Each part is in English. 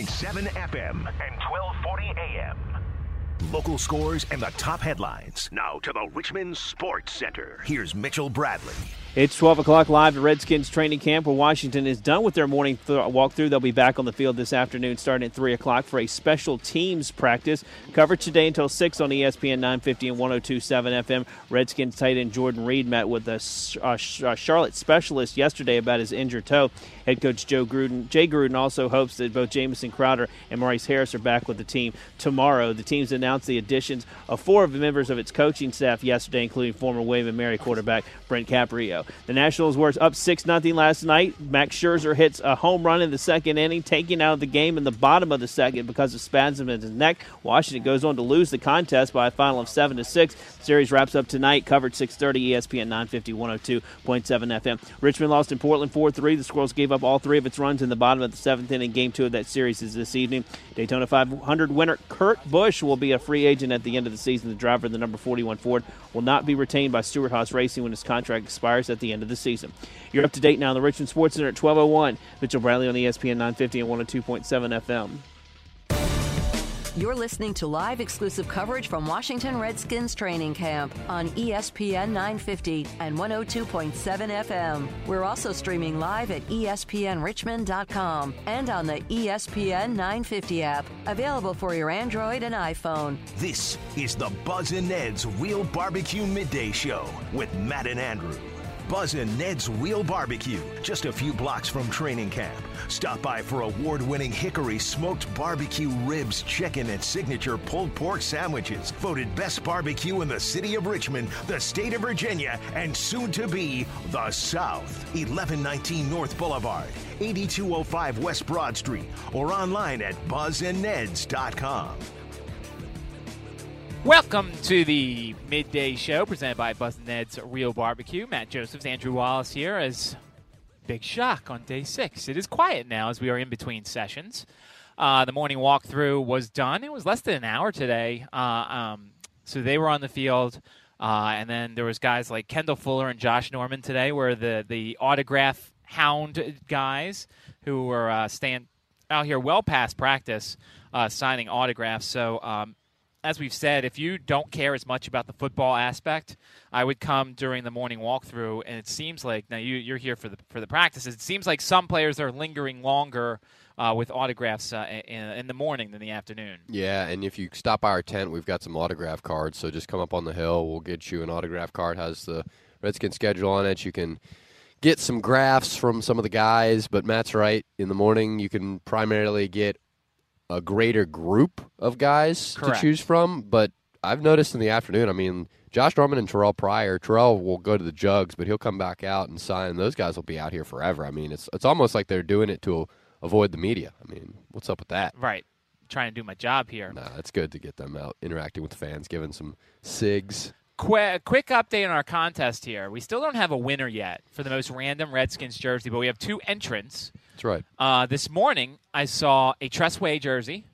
FM and 1240 AM. Local scores and the top headlines. Now to the Richmond Sports Center. Here's Mitchell Bradley. It's 12 o'clock live at Redskins training camp where Washington is done with their morning th- walkthrough. They'll be back on the field this afternoon starting at 3 o'clock for a special teams practice. Coverage today until 6 on ESPN 950 and 1027 FM. Redskins tight end Jordan Reed met with a Charlotte specialist yesterday about his injured toe. Head coach Joe Gruden, Jay Gruden also hopes that both Jamison Crowder and Maurice Harris are back with the team tomorrow. The team's announced the additions of four of the members of its coaching staff yesterday, including former William and Mary quarterback Brent Caprio. The Nationals were up 6 0 last night. Max Scherzer hits a home run in the second inning, taking out the game in the bottom of the second because of spasms in his neck. Washington goes on to lose the contest by a final of 7 to 6. series wraps up tonight, covered 6:30 ESPN 950 102.7 FM. Richmond lost in Portland 4-3. The Squirrels gave up all three of its runs in the bottom of the seventh inning. Game two of that series is this evening. Daytona 500 winner Kurt Busch will be a free agent at the end of the season. The driver of the number 41 Ford will not be retained by Stewart-Haas Racing when his contract expires at the end of the season. You're up to date now on the Richmond Sports Center at 12:01. Mitchell Bradley on ESPN 950 and 102.7 FM. You're listening to live exclusive coverage from Washington Redskins training camp on ESPN 950 and 102.7 FM. We're also streaming live at espnrichmond.com and on the ESPN 950 app, available for your Android and iPhone. This is the Buzz and Ned's Real Barbecue Midday Show with Matt and Andrew. Buzz and Ned's Real Barbecue, just a few blocks from training camp. Stop by for award winning Hickory smoked barbecue ribs, chicken, and signature pulled pork sandwiches. Voted best barbecue in the city of Richmond, the state of Virginia, and soon to be the South. 1119 North Boulevard, 8205 West Broad Street, or online at buzzandneds.com. Welcome to the midday show presented by Buzz and Ned's Real Barbecue. Matt Josephs, Andrew Wallace here as big shock on day six. It is quiet now as we are in between sessions. Uh, the morning walkthrough was done. It was less than an hour today. Uh, um, so they were on the field. Uh, and then there was guys like Kendall Fuller and Josh Norman today, where the, the autograph hound guys who were uh, staying out here well past practice uh, signing autographs. So um, as we've said, if you don't care as much about the football aspect, I would come during the morning walkthrough. And it seems like now you, are here for the for the practices. It seems like some players are lingering longer uh, with autographs uh, in, in, the morning than the afternoon. Yeah, and if you stop by our tent, we've got some autograph cards. So just come up on the hill. We'll get you an autograph card. Has the Redskin schedule on it. You can get some graphs from some of the guys. But Matt's right. In the morning, you can primarily get a greater group of guys Correct. to choose from. But I've noticed in the afternoon, I mean, Josh Norman and Terrell Pryor. Terrell will go to the jugs, but he'll come back out and sign. Those guys will be out here forever. I mean, it's it's almost like they're doing it to avoid the media. I mean, what's up with that? Right. Trying to do my job here. Nah, it's good to get them out interacting with the fans, giving some sigs. Qu- quick update on our contest here. We still don't have a winner yet for the most random Redskins jersey, but we have two entrants. That's right. Uh, this morning, I saw a Tress Way jersey.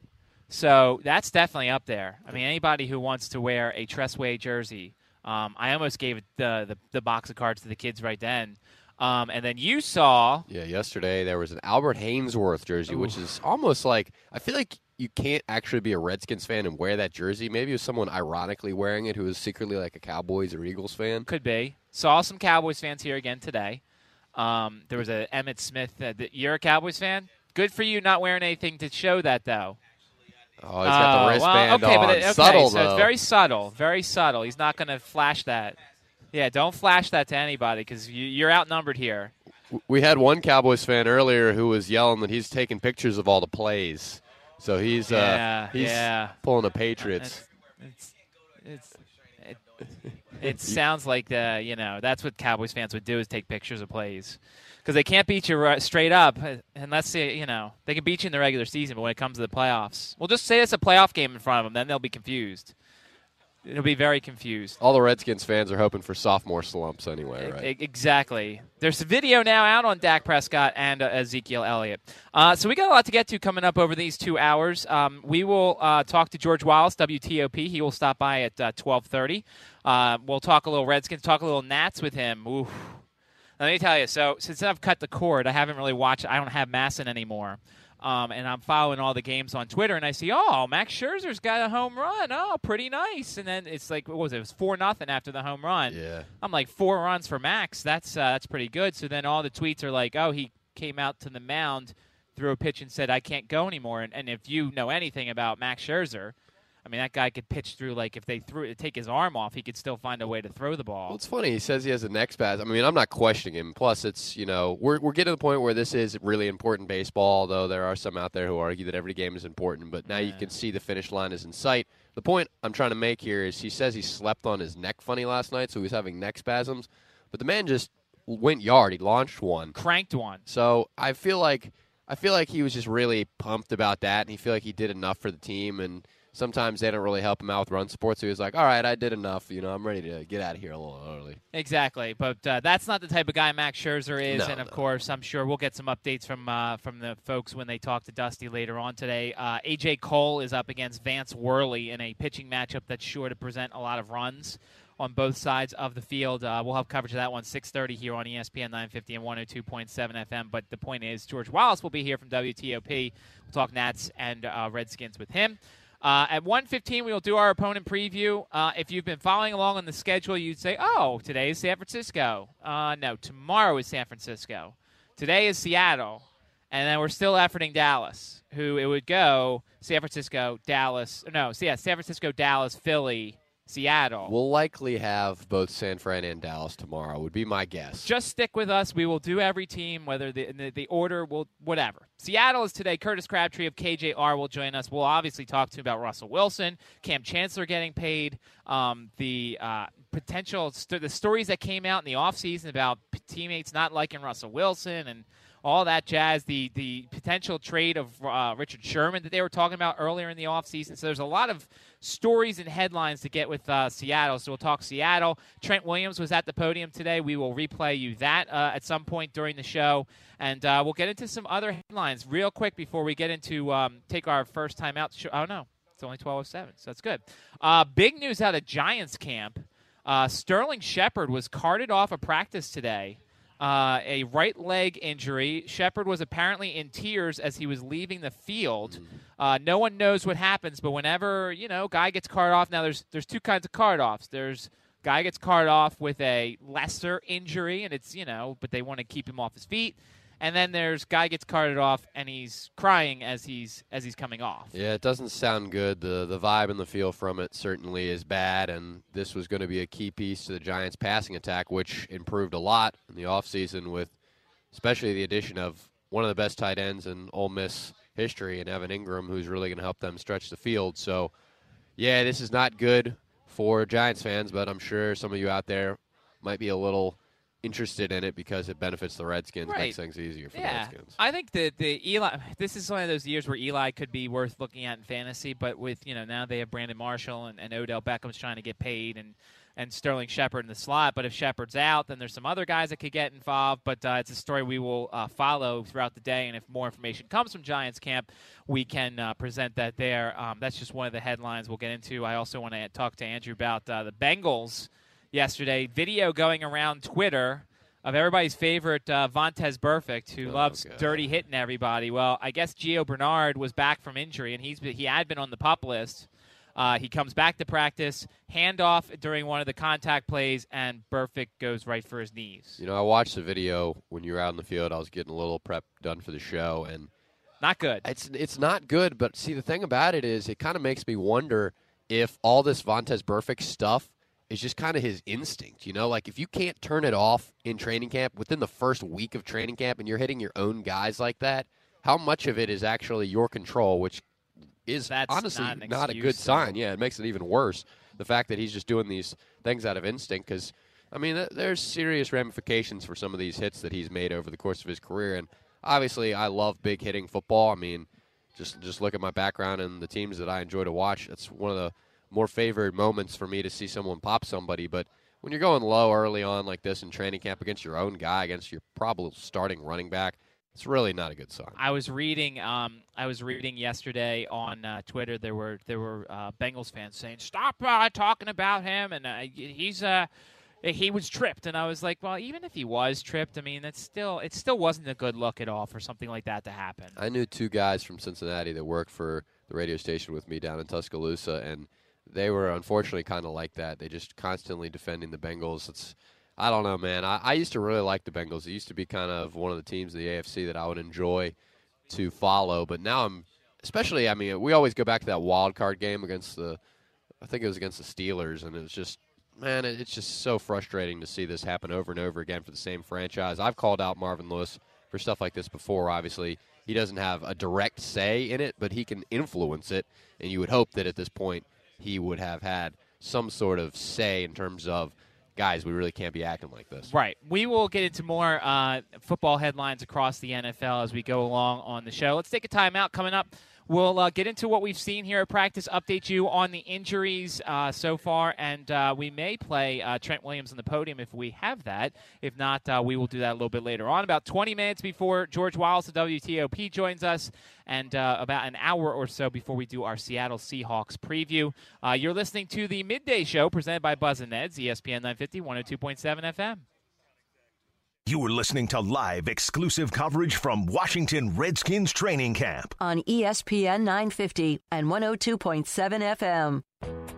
So that's definitely up there. I mean, anybody who wants to wear a Tress Way jersey, um, I almost gave the, the, the box of cards to the kids right then. Um, and then you saw. Yeah, yesterday there was an Albert Haynesworth jersey, Ooh. which is almost like I feel like you can't actually be a Redskins fan and wear that jersey. Maybe it was someone ironically wearing it who was secretly like a Cowboys or Eagles fan. Could be. Saw some Cowboys fans here again today. Um, there was a Emmitt Smith. Uh, you're a Cowboys fan. Good for you, not wearing anything to show that though. Oh, he's got the oh, wristband well, okay, on. But it, okay, subtle, so though. it's very subtle, very subtle. He's not going to flash that. Yeah, don't flash that to anybody because you, are outnumbered here. We had one Cowboys fan earlier who was yelling that he's taking pictures of all the plays. So he's yeah, uh, he's yeah. pulling the Patriots. It's, it's, it, it sounds like the you know that's what Cowboys fans would do is take pictures of plays because they can't beat you straight up uh, unless they, you know they can beat you in the regular season, but when it comes to the playoffs, we'll just say it's a playoff game in front of them, then they'll be confused. It'll be very confused. All the Redskins fans are hoping for sophomore slumps anyway, right? Exactly. There's a video now out on Dak Prescott and uh, Ezekiel Elliott. Uh, so we got a lot to get to coming up over these two hours. Um, we will uh, talk to George Wallace, WTOP. He will stop by at 12:30. Uh, uh, we'll talk a little Redskins, talk a little Nats with him. Let me tell you. So since I've cut the cord, I haven't really watched. I don't have MASN anymore. Um, and I'm following all the games on Twitter, and I see, oh, Max Scherzer's got a home run. Oh, pretty nice. And then it's like, what was it? It was four nothing after the home run. Yeah. I'm like four runs for Max. That's uh, that's pretty good. So then all the tweets are like, oh, he came out to the mound, threw a pitch, and said, I can't go anymore. And, and if you know anything about Max Scherzer, I mean, that guy could pitch through like if they threw take his arm off, he could still find a way to throw the ball. Well, it's funny. He says he has a neck spasm. I mean, I'm not questioning him. Plus, it's you know we're we're getting to the point where this is really important baseball. Though there are some out there who argue that every game is important, but now you can see the finish line is in sight. The point I'm trying to make here is he says he slept on his neck funny last night, so he's having neck spasms. But the man just went yard. He launched one, cranked one. So I feel like I feel like he was just really pumped about that, and he feel like he did enough for the team and sometimes they don't really help him out with run support. So he was like, "All right, I did enough. You know, I'm ready to get out of here a little early." Exactly, but uh, that's not the type of guy Max Scherzer is, No, and of no. course, I'm sure we'll get some updates from uh, from the folks when they talk to Dusty later on today. Uh, AJ Cole is up against Vance Worley in a pitching matchup that's sure to present a lot of runs on both sides of the field. Uh, we'll have coverage of that one 6:30 here on ESPN 950 and 102.7 FM. But the point is, George Wallace will be here from WTOP. We'll talk Nats and uh, Redskins with him. Uh, at 1:15, we will do our opponent preview. Uh, if you've been following along on the schedule, you'd say, "Oh, today is San Francisco." Uh, no, tomorrow is San Francisco. Today is Seattle, and then we're still efforting Dallas. Who it would go San Francisco, Dallas. No, so yeah, San Francisco, Dallas, Philly, Seattle. We'll likely have both San Fran and Dallas tomorrow. Would be my guess. Just stick with us. We will do every team, whether the the, the order will whatever. Seattle is today. Curtis Crabtree of KJR will join us. We'll obviously talk to him about Russell Wilson, Kam Chancellor getting paid, um, the uh, potential st- the stories that came out in the offseason about p- teammates not liking Russell Wilson and all that jazz. The the potential trade of uh, Richard Sherman that they were talking about earlier in the offseason. So there's a lot of stories and headlines to get with uh, Seattle. So we'll talk Seattle. Trent Williams was at the podium today. We will replay you that uh, at some point during the show, and uh, we'll get into some other headlines real quick before we get into um, take our first time out. Oh no, it's only 12:07, so that's good. Uh, big news out of Giants camp. Uh, Sterling Shepard was carted off of practice today. Uh, a right leg injury. Shepard was apparently in tears as he was leaving the field. Uh, no one knows what happens, but whenever you know guy gets carted off, now there's there's two kinds of card offs. There's guy gets carted off with a lesser injury, and it's you know, but they want to keep him off his feet. And then there's guy gets carted off, and he's crying as he's as he's coming off. Yeah, it doesn't sound good. The the vibe and the feel from it certainly is bad, and this was going to be a key piece to the Giants' passing attack, which improved a lot in the offseason with especially the addition of one of the best tight ends in Ole Miss history and Evan Engram, who's really going to help them stretch the field. So, yeah, this is not good for Giants fans, but I'm sure some of you out there might be a little interested in it because it benefits the Redskins, Right. makes things easier for the Redskins. I think the the Eli. This is one of those years where Eli could be worth looking at in fantasy, but with you know now they have Brandon Marshall and, and Odell Beckham's trying to get paid and. And Sterling Shepard in the slot, but if Shepard's out, then there's some other guys that could get involved. But uh, it's a story we will uh, follow throughout the day, and if more information comes from Giants camp, we can uh, present that there. Um, that's just one of the headlines we'll get into. I also want to talk to Andrew about uh, the Bengals yesterday. Video going around Twitter of everybody's favorite uh, Vontaze Burfict, who Oh, loves God. dirty hitting everybody. Well, I guess Gio Bernard was back from injury, and he's been, he had been on the pup list. Uh, he comes back to practice, handoff during one of the contact plays, and Burfict goes right for his knees. You know, I watched the video when you were out in the field. I was getting a little prep done for the show, and Not good. it's it's not good. But see, the thing about it is, it kind of makes me wonder if all this Vontaze Burfict stuff is just kind of his instinct. You know, like if you can't turn it off in training camp within the first week of training camp, and you're hitting your own guys like that, how much of it is actually your control, which is That's honestly not an a good sign. though. Yeah, it makes it even worse. The fact that he's just doing these things out of instinct because. I mean, th- there's serious ramifications for some of these hits that he's made over the course of his career, and obviously, I love big hitting football. I mean, just just look at my background and the teams that I enjoy to watch. It's one of the more favored moments for me to see someone pop somebody. But when you're going low early on like this in training camp against your own guy, against your probable starting running back, it's really not a good sign. I was reading. Um, I was reading yesterday on uh, Twitter. There were there were uh, Bengals fans saying, "Stop uh, talking about him," and uh, he's uh, he was tripped, and I was like, well, even if he was tripped, I mean, that's still it still wasn't a good look at all for something like that to happen. I knew two guys from Cincinnati that worked for the radio station with me down in Tuscaloosa, and they were unfortunately kind of like that. They just constantly defending the Bengals. It's I don't know, man. I, I used to really like the Bengals. It used to be kind of one of the teams in the AFC that I would enjoy to follow, but now I'm especially. I mean, we always go back to that wild card game against the. I think it was against the Steelers, and it was just man, it's just so frustrating to see this happen over and over again for the same franchise. I've called out Marvin Lewis for stuff like this before. Obviously, he doesn't have a direct say in it, but he can influence it, and you would hope that at this point he would have had some sort of say in terms of guys, we really can't be acting like this. Right. We will get into more uh, football headlines across the NFL as we go along on the show. Let's take a timeout. Coming up, We'll uh, get into what we've seen here at practice, update you on the injuries uh, so far, and uh, we may play uh, Trent Williams on the podium if we have that. If not, uh, we will do that a little bit later on. About 20 minutes before George Wallace of WTOP joins us, and uh, about an hour or so before we do our Seattle Seahawks preview. you're listening to the Midday Show presented by Buzz and Ned's, ESPN 950, 102.7 FM. You're listening to live exclusive coverage from Washington Redskins training camp on ESPN 950 and 102.7 FM.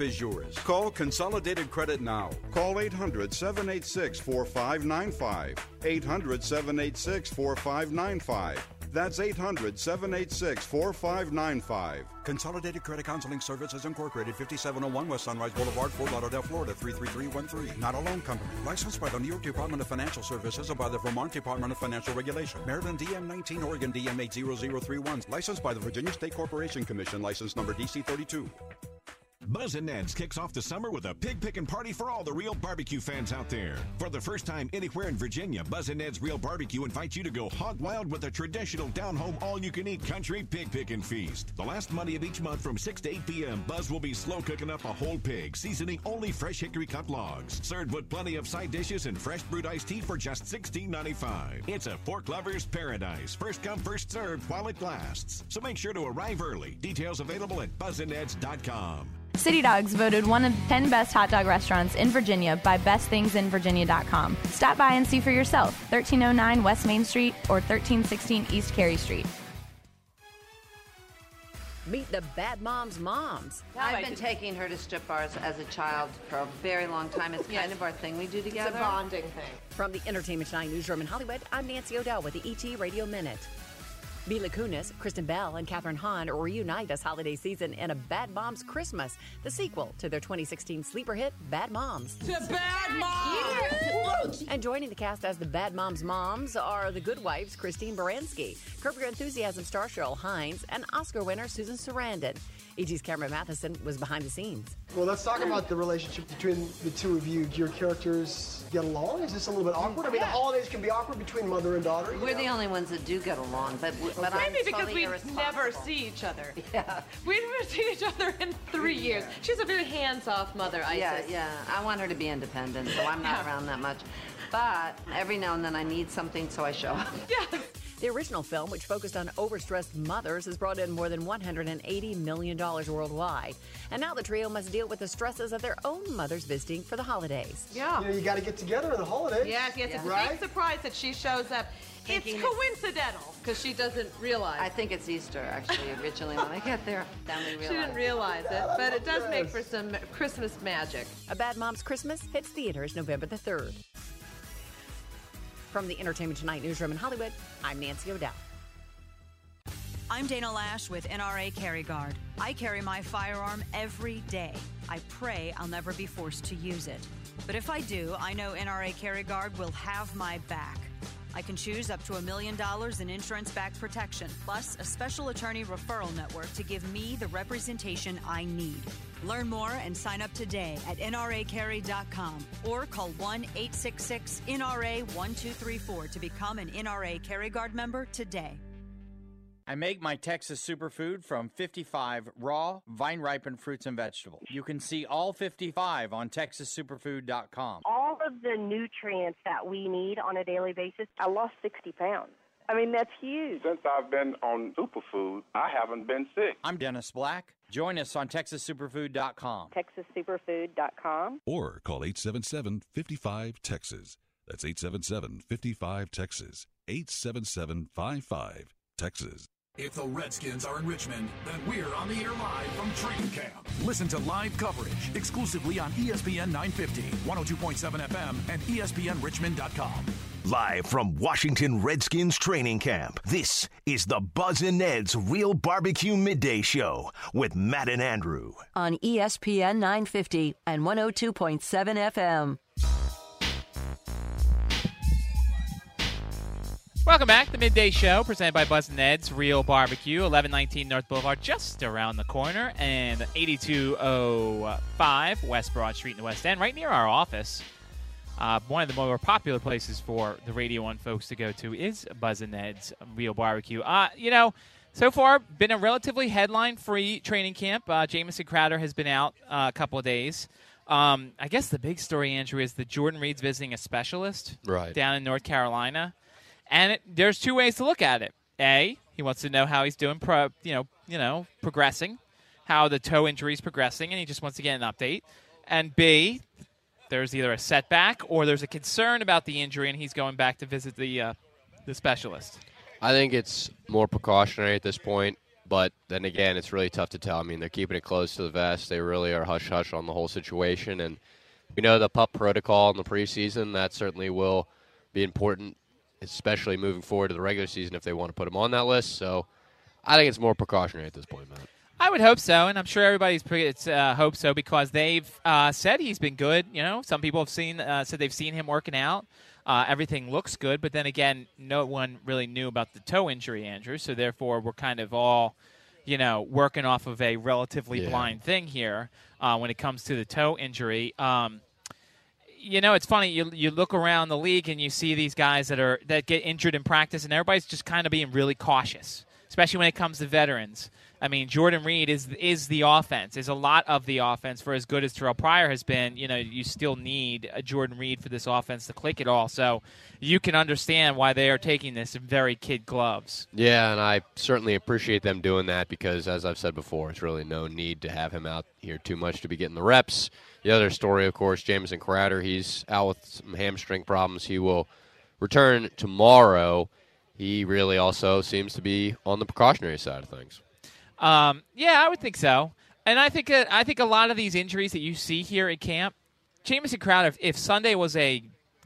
is yours. Call Consolidated Credit now. Call 800 786 4595. 800 786 4595. That's 800 786 4595. Consolidated Credit Counseling Services Incorporated, 5701 West Sunrise Boulevard, Fort Lauderdale, Florida, 33313. Not a loan company. Licensed by the New York Department of Financial Services and by the Vermont Department of Financial Regulation. Maryland DM 19, Oregon DM 80031. Licensed by the Virginia State Corporation Commission, license number DC 32. Buzz and Ned's kicks off the summer with a pig picking party for all the real barbecue fans out there. For the first time anywhere in Virginia, Buzz and Ned's Real Barbecue invites you to go hog wild with a traditional down home all you can eat country pig picking feast. The last Monday of each month from 6 to 8 p.m., Buzz will be slow cooking up a whole pig, seasoning only fresh hickory cut logs. Served with plenty of side dishes and fresh brewed iced tea for just $16.95. It's a pork lover's paradise. First come, first served while it lasts. So make sure to arrive early. Details available at buzzandneds.com. City Dogs voted one of the 10 best hot dog restaurants in Virginia by bestthingsInvirginia.com. Stop by and see for yourself. 1309 West Main Street or 1316 East Carey Street. Meet the Bad Moms Moms. I've been taking her to strip bars as a child for a very long time. It's kind of our thing we do together. It's a bonding thing. From the Entertainment Tonight newsroom in Hollywood, I'm Nancy O'Dell with the ET Radio Minute. Mila Kunis, Kristen Bell, and Kathryn Hahn reunite this holiday season in a Bad Moms Christmas, the sequel to their 2016 sleeper hit, Bad Moms. The Bad Moms! And joining the cast as the Bad Moms moms are the good wives, Christine Baranski, Curb Your Enthusiasm star Cheryl Hines, and Oscar winner Susan Sarandon. ET's Cameron Mathison was behind the scenes. Well, let's talk about the relationship between the two of you. Do your characters get along? Is this a little bit awkward? I mean, the holidays can be awkward between mother and daughter. We're know? the only ones that do get along, but, but maybe I'm because totally we never see each other. Yeah, we've never see each other in three years. She's a very hands-off mother. Isis. Yeah, yeah. I want her to be independent, so I'm not around that much. But every now and then I need something, so I show up. Yeah. The original film, which focused on overstressed mothers, has brought in more than $180 million worldwide. And now the trio must deal with the stresses of their own mothers visiting for the holidays. Yeah. You know, you got to get together for the holidays. Yes, yes. Yeah. It's a big surprise that she shows up. Thinking it's it's- coincidental because she doesn't realize. I think it's Easter, actually, originally. When I get there, then we realize. she didn't realize it, oh, but it does make for some Christmas magic. A Bad Mom's Christmas hits theaters November the 3rd. From the Entertainment Tonight newsroom in Hollywood, I'm Nancy O'Dell. I'm Dana Loesch with NRA Carry Guard. I carry my firearm every day. I pray I'll never be forced to use it. But if I do, I know NRA Carry Guard will have my back. I can choose up to a million dollars in insurance backed protection, plus a special attorney referral network to give me the representation I need. Learn more and sign up today at nracarry.com or call 1 866 NRA 1234 to become an NRA Carry Guard member today. I make my Texas superfood from 55 raw, vine ripened fruits and vegetables. You can see all 55 on texassuperfood.com. all of the nutrients that we need on a daily basis. I lost 60 pounds. I mean, that's huge. Since I've been on superfood, I haven't been sick. I'm Dennis Black. Join us on texassuperfood.com. TexasSuperfood.com. Or call 877 55 Texas. That's 877 55 Texas. 877 55 Texas. If the Redskins are in Richmond, then we're on the air live from training camp. Listen to live coverage exclusively on ESPN 950, 102.7 FM, and ESPNRichmond.com. Live from Washington Redskins training camp, this is the Buzz and Ned's Real Barbecue Midday Show with Matt and Andrew. on ESPN 950 and 102.7 FM. Welcome back to the Midday Show, presented by Buzz and Ned's Real Barbecue, 1119 North Boulevard, just around the corner, and 8205 West Broad Street in the West End, right near our office. Uh, one of the more popular places for the Radio 1 folks to go to is Buzz and Ned's Real Barbecue. Uh, you know, so far, been a relatively headline-free training camp. Uh, Jamison Crowder has been out uh, a couple of days. Um, I guess the big story, Andrew, is that Jordan Reed's visiting a specialist Right. down in North Carolina. And it, there's two ways to look at it. A, he wants to know how he's doing, pro, you know, you know, progressing, how the toe injury is progressing, and he just wants to get an update. And B, there's either a setback or there's a concern about the injury, and he's going back to visit the uh, the specialist. I think it's more precautionary at this point, but then again, it's really tough to tell. I mean, they're keeping it close to the vest. They really are hush hush on the whole situation, and we know the pup protocol in the preseason that certainly will be important, especially moving forward to the regular season if they want to put him on that list. So, I think it's more precautionary at this point, Matt. I would hope so, and I'm sure everybody's pretty, uh, hope so because they've uh, said he's been good. You know, some people have seen uh, said they've seen him working out. Uh, everything looks good, but then again, no one really knew about the toe injury, Andrew. So therefore, we're kind of all, you know, working off of a relatively Yeah. blind thing here uh, when it comes to the toe injury. Um, you know, it's funny. You you look around the league and you see these guys that are that get injured in practice, and everybody's just kind of being really cautious, especially when it comes to veterans. I mean, Jordan Reed is is the offense. Is a lot of the offense for as good as Terrell Pryor has been. You know, you still need a Jordan Reed for this offense to click it all. So you can understand why they are taking this in very kid gloves. Yeah, and I certainly appreciate them doing that because, as I've said before, it's really no need to have him out here too much to be getting the reps. The other story, of course, Jamison Crowder, he's out with some hamstring problems. He will return tomorrow. He really also seems to be on the precautionary side of things. Um, yeah, I would think so. And I think that I think a lot of these injuries that you see here at camp, Jamison Crowder, if, if Sunday was a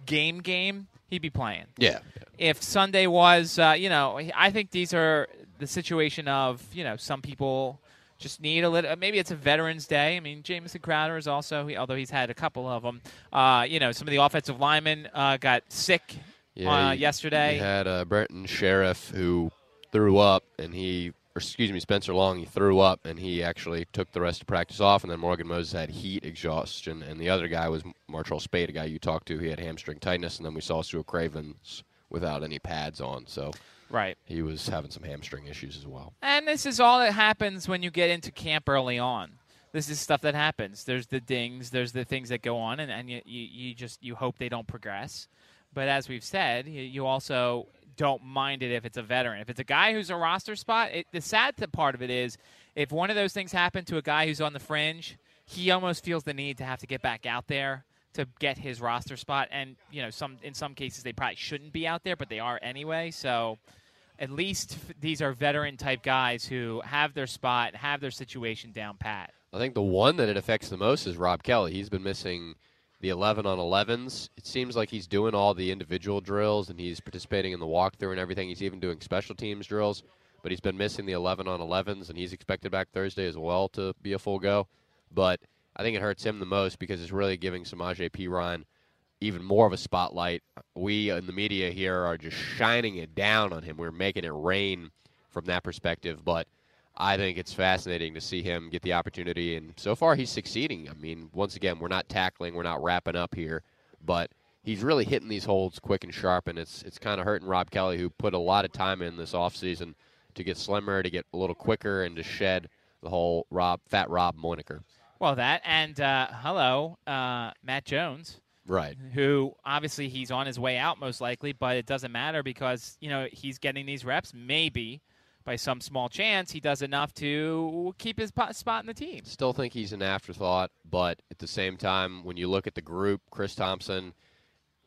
game game, he'd be playing. Yeah. If Sunday was, uh, you know, I think these are the situation of, you know, some people just need a little. Maybe it's a Veterans Day. I mean, Jamison Crowder is also, although he's had a couple of them. Uh, you know, some of the offensive linemen uh, got sick uh, you- yesterday. You had uh, Brandon Scherff who threw up, and he, or excuse me, Spencer Long, he threw up, and he actually took the rest of practice off. And then Morgan Moses had heat exhaustion, and the other guy was Martrell Spaight, a guy you talked to. He had hamstring tightness, and then we saw Stuart Cravens without any pads on, so Right. he was having some hamstring issues as well. And this is all that happens when you get into camp early on. This is stuff that happens. There's the dings, there's the things that go on, and, and you, you, you just you hope they don't progress. But as we've said, you, you also don't mind it if it's a veteran. If it's a guy who's a roster spot, it, the sad part of it is if one of those things happen to a guy who's on the fringe, he almost feels the need to have to get back out there to get his roster spot. And you know, some in some cases they probably shouldn't be out there, but they are anyway. So at least f- these are veteran type guys who have their spot, have their situation down pat. I think the one that it affects the most is Rob Kelley. He's been missing the 11 on 11s. It seems like he's doing all the individual drills and he's participating in the walkthrough and everything. He's even doing special teams drills, but he's been missing the 11 on 11s and he's expected back Thursday as well to be a full go. But I think it hurts him the most because it's really giving Samaje Perine even more of a spotlight. We in the media here are just shining it down on him. We're making it rain from that perspective, but I think it's fascinating to see him get the opportunity, and so far he's succeeding. I mean, once again, we're not tackling, we're not wrapping up here, but he's really hitting these holds quick and sharp, and it's it's kind of hurting Rob Kelley, who put a lot of time in this offseason to get slimmer, to get a little quicker, and to shed the whole Rob Fat Rob moniker. Well, that and uh, hello, uh, Matt Jones. Right. Who obviously he's on his way out most likely, but it doesn't matter because you know he's getting these reps. Maybe by some small chance he does enough to keep his spot in the team. Still think he's an afterthought, but at the same time, when you look at the group, Chris Thompson,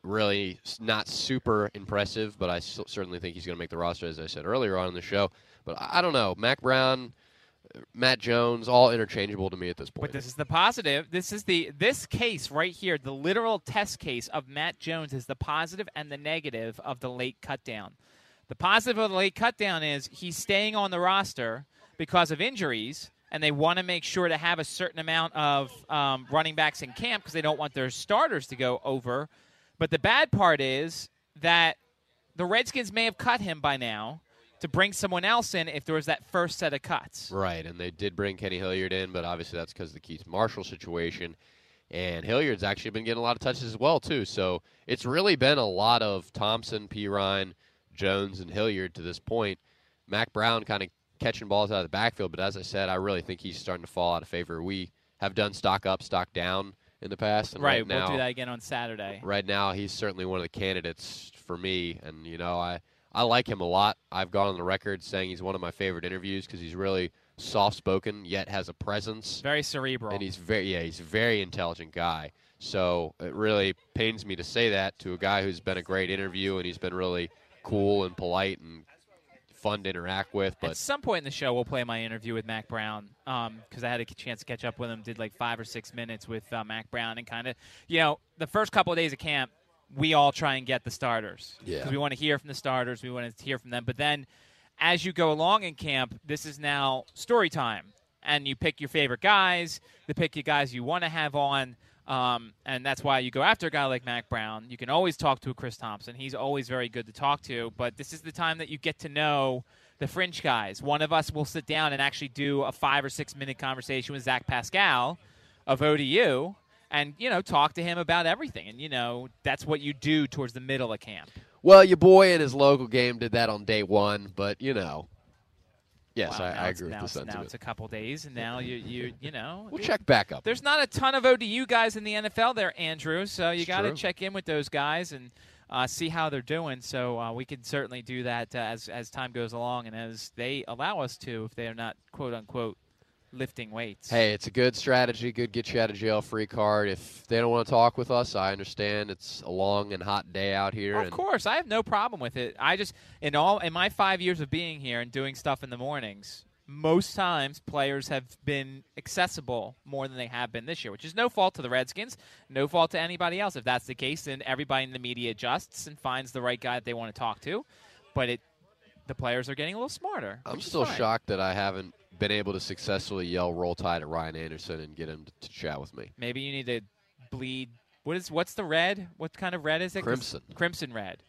really not super impressive, but I s- certainly think he's going to make the roster, as I said earlier on in the show. But I, don't know. Mack Brown, uh, Matt Jones, all interchangeable to me at this point. But this is the positive. This is the this case right here, the literal test case of Matt Jones is the positive and the negative of the late cut down. The positive of the late cut down is he's staying on the roster because of injuries, and they want to make sure to have a certain amount of um, running backs in camp because they don't want their starters to go over. But the bad part is that the Redskins may have cut him by now to bring someone else in if there was that first set of cuts. Right, and they did bring Kenny Hilliard in, but obviously that's because of the Keith Marshall situation. And Hilliard's actually been getting a lot of touches as well, too. So it's really been a lot of Thompson, Perine, Jones, and Hilliard to this point. Mack Brown kind of catching balls out of the backfield, but as I said, I really think he's starting to fall out of favor. We have done stock up, stock down in the past, and Right, right, now we'll do that again on Saturday. right now he's certainly one of the candidates for me and you know i i like him a lot i've gone on the record saying he's one of my favorite interviews because he's really soft spoken yet has a presence Very cerebral. and he's very yeah he's a very intelligent guy so it really pains me to say that to a guy who's been a great interview and he's been really cool and polite and fun to interact with But At some point in the show, we'll play my interview with Mack Brown because I had a chance to catch up with him. Did like five or six minutes with uh, Mack Brown and kind of, you know, the first couple of days of camp, we all try and get the starters Yeah. because we want to hear from the starters. We want to hear from them. But then, as you go along in camp, this is now story time, and you pick your favorite guys. the pick your guys you want to have on. Um, and that's why you go after a guy like Mack Brown. You can always talk to Chris Thompson. He's always very good to talk to. But this is the time that you get to know the fringe guys. One of us will sit down and actually do a five or six minute conversation with Zach Pascal of ODU and, you know, talk to him about everything. And, you know, that's what you do towards the middle of camp. well your boy in his local game did that on day one but you know yes Well, I, I agree with now the it's- Now it's a couple days, and now you, you, you know. we'll check back up There's not a ton of ODU guys in the NFL there, Andrew. So you got to check in with those guys and uh, see how they're doing. So uh, we can certainly do that uh, as as time goes along and as they allow us to, if they are not quote unquote lifting weights. Hey, it's a good strategy, good get you out of jail free card. If they don't want to talk with us, I understand it's a long and hot day out here. Of course, I have no problem with it. I just in all in my five years of being here and doing stuff in the mornings, most times players have been accessible more than they have been this year, which is no fault to the Redskins, no fault to anybody else. If that's the case, then everybody in the media adjusts and finds the right guy that they want to talk to. But it, the players are getting a little smarter. I'm still fine. shocked that I haven't been able to successfully yell "Roll Tide" at Ryan Anderson and get him to, to chat with me. Maybe you need to bleed. What is what's the red? What kind of red is it? Crimson. Crimson red.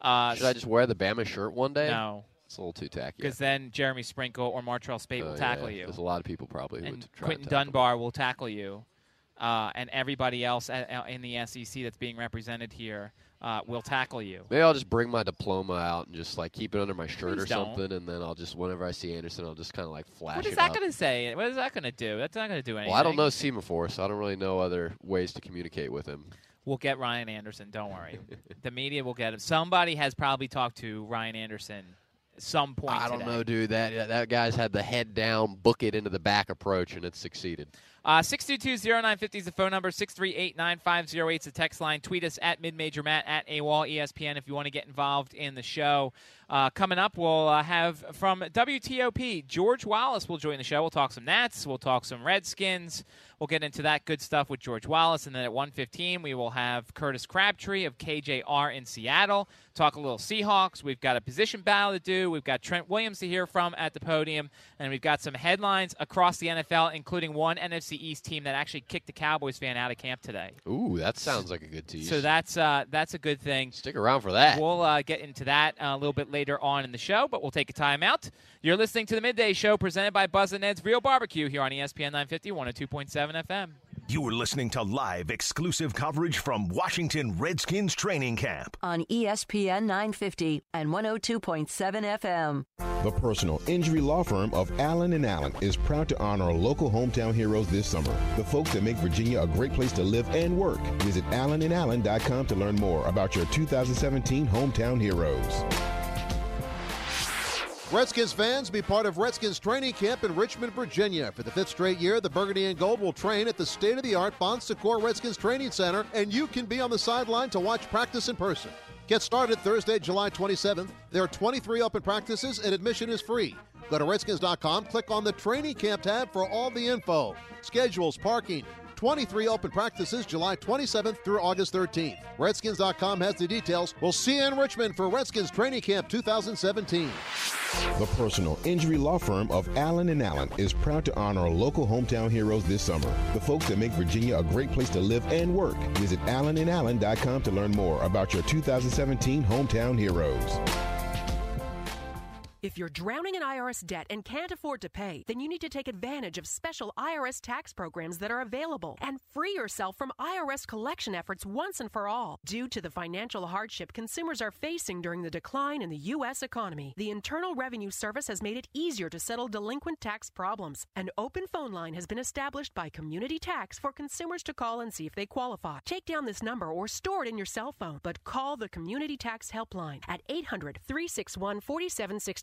Uh, Should I just wear the Bama shirt one day? No. it's a little too tacky. Because then Jeremy Sprinkle or Martrell Spaight Oh, will yeah, tackle you. There's a lot of people probably who and would try Quinton Dunbar will tackle you, uh, and everybody else a- a- in the SEC that's being represented here uh, will tackle you. Maybe I'll just bring my diploma out and just like keep it under my shirt Please or don't. something, and then I'll just whenever I see Anderson, I'll just kind of like flash What is that going to say? What is that going to do? That's not going to do anything. Well, I don't know semaphore, so I don't really know other ways to communicate with him. We'll get Ryan Anderson. Don't worry. the media will get him. Somebody has probably talked to Ryan Anderson some point. I don't today. know, dude. That that guy's had the head down, book it into the back approach, and it's succeeded. Uh, 622-0950 is the phone number. 638-9508 is the text line. Tweet us at midmajormatt, at AWOL ESPN if you want to get involved in the show. Uh, coming up, we'll uh, have from WTOP, George Wallace will join the show. We'll talk some Nats. We'll talk some Redskins. We'll get into that good stuff with George Wallace. And then at 1.15, we will have Curtis Crabtree of KJR in Seattle. Talk a little Seahawks. We've got a position battle to do. We've got Trent Williams to hear from at the podium, and we've got some headlines across the NFL, including one NFC East team that actually kicked a Cowboys fan out of camp today. Ooh, that sounds like a good tease. So that's uh, that's a good thing. Stick around for that. We'll uh, get into that uh, a little bit later on in the show, but we'll take a time out. You're listening to the Midday Show presented by Buzz and Ned's Real Barbecue here on ESPN 950, 102.7 FM. You are listening to live exclusive coverage from Washington Redskins training camp. on ESPN 950 and 102.7 FM. The personal injury law firm of Allen and Allen is proud to honor local hometown heroes this summer. The folks that make Virginia a great place to live and work. Visit allenandallen.com to learn more about your 2017 hometown heroes. Redskins fans, be part of Redskins training camp in Richmond, Virginia. For the fifth straight year, the Burgundy and Gold will train at the state of the art Bon Secours Redskins Training Center, and you can be on the sideline to watch practice in person. Get started Thursday, July 27th. There are 23 open practices, and admission is free. Go to Redskins.com, click on the training camp tab for all the info, schedules, parking. 23 open practices July 27th through August 13th. Redskins.com has the details. We'll see you in Richmond for Redskins Training Camp 2017. The personal injury law firm of Allen and Allen is proud to honor local hometown heroes this summer. The folks that make Virginia a great place to live and work. Visit allenandallen.com to learn more about your 2017 hometown heroes. If you're drowning in IRS debt and can't afford to pay, then you need to take advantage of special IRS tax programs that are available and free yourself from IRS collection efforts once and for all. Due to the financial hardship consumers are facing during the decline in the U.S. economy, the Internal Revenue Service has made it easier to settle delinquent tax problems. An open phone line has been established by Community Tax for consumers to call and see if they qualify. Take down this number or store it in your cell phone, but call the Community Tax Helpline at 800 361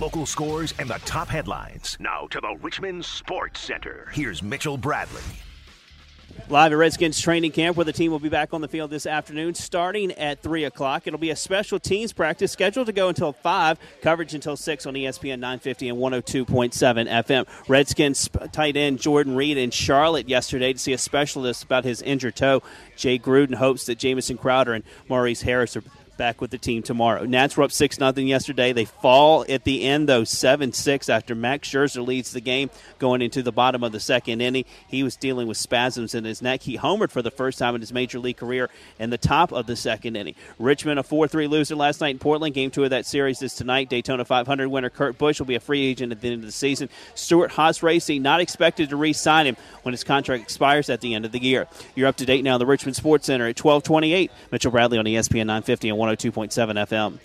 Local scores and the top headlines. Now to the Richmond Sports Center. Here's Mitchell Bradley. Live at Redskins training camp, where the team will be back on the field this afternoon, starting at 3 o'clock. It'll be a special teams practice scheduled to go until 5, coverage until 6 on ESPN 950 and 102.7 FM. Redskins tight end Jordan Reed in Charlotte yesterday to see a specialist about his injured toe. Jay Gruden hopes that Jamison Crowder and Maurice Harris are back with the team tomorrow. Nats were up 6 0 yesterday. They fall at the end, though, 7 6 after Max Scherzer leads the game going into the bottom of the second inning. He was dealing with spasms in his neck. He homered for the first time in his major league career in the top of the second inning. Richmond, a 4 3 loser last night in Portland. Game two of that series is tonight. Daytona 500 winner Kurt Busch will be a free agent at the end of the season. Stewart Haas Racing not expected to re sign him when his contract expires at the end of the year. You're up to date now the Richmond Sports Center at 1228. Mitchell Bradley on ESPN 950 and oh 102.7 FM.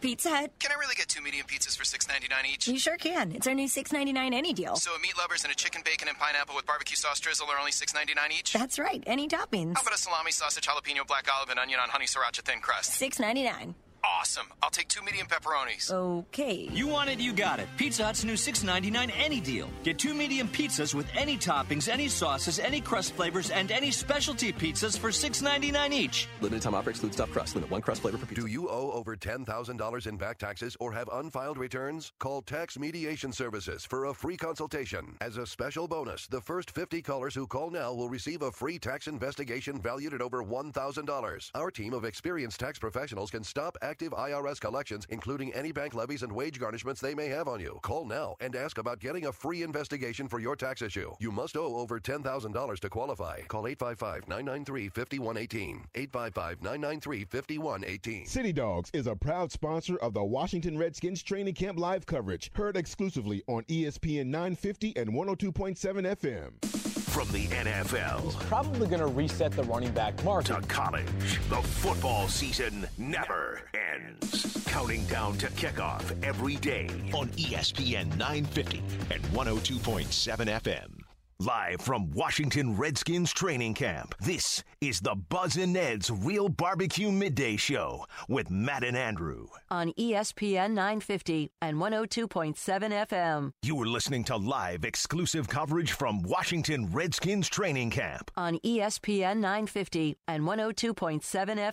Pizza Hut. Can I really get two medium pizzas for six ninety nine each? You sure can. It's our new six ninety nine any deal. So a meat lovers and a chicken bacon and pineapple with barbecue sauce drizzle are only six ninety nine each. That's right. Any toppings. How about a salami, sausage, jalapeno, black olive, and onion on honey sriracha thin crust? Six ninety nine. Awesome. I'll take two medium pepperonis. Okay. You want it, you got it. Pizza Hut's new $6.99 any deal. Get two medium pizzas with any toppings, any sauces, any crust flavors, and any specialty pizzas for $6.99 each. Limited time offer excludes stuffed crust. Limit one crust flavor per pizza. Do you owe over $10,000 in back taxes or have unfiled returns? Call Tax Mediation Services for a free consultation. As a special bonus, the first 50 callers who call now will receive a free tax investigation valued at over $1,000. Our team of experienced tax professionals can stop active IRS collections, including any bank levies and wage garnishments they may have on you. Call now and ask about getting a free investigation for your tax issue. You must owe over $10,000 to qualify. Call 855 993 5118. 855 993 5118. City Dogs is a proud sponsor of the Washington Redskins training camp live coverage, heard exclusively on ESPN 950 and 102.7 FM. From the NFL Probably going to reset the running back market. to college, the football season never ends. Counting down to kickoff every day on ESPN 950 and 102.7 FM. Live from Washington Redskins training camp, this is the Buzz and Ned's Real Barbecue Midday Show with Matt and Andrew. On ESPN 950 and 102.7 FM. You are listening to live exclusive coverage from Washington Redskins training camp. On ESPN 950 and 102.7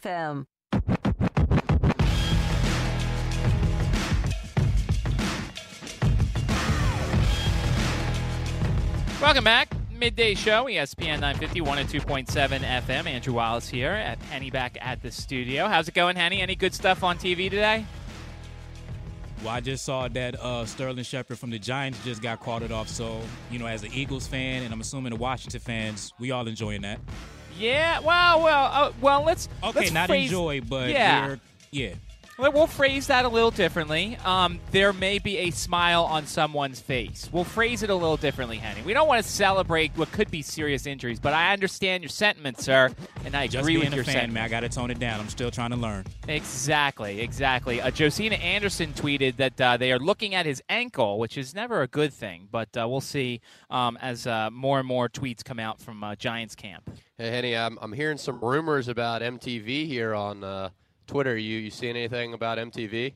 FM. Welcome back. Midday show, ESPN 950, 102.7 FM. Andrew Wallace here at Henny back at the studio. How's it going, Henny? Any good stuff on TV today? Well, I just saw that uh, Sterling Shepard from the Giants just got called it off. So, you know, as an Eagles fan, and I'm assuming the Washington fans, we all enjoying that. Yeah, well, well, uh, well. Let's Okay, let's not phrase- enjoy, but yeah. we're, yeah. Well, we'll phrase that a little differently. Um, there may be a smile on someone's face. We'll phrase it a little differently, Henny. We don't want to celebrate what could be serious injuries, but I understand your sentiment, sir, and I Just agree being with a your fan, sentiment. man, I got to tone it down. I'm still trying to learn. Exactly, exactly. Uh, Josina Anderson tweeted that uh, they are looking at his ankle, which is never a good thing, but uh, we'll see um, as uh, more and more tweets come out from uh, Giants camp. Hey, Henny, I'm, I'm hearing some rumors about MTV here on uh, Twitter. You you seen anything about MTV?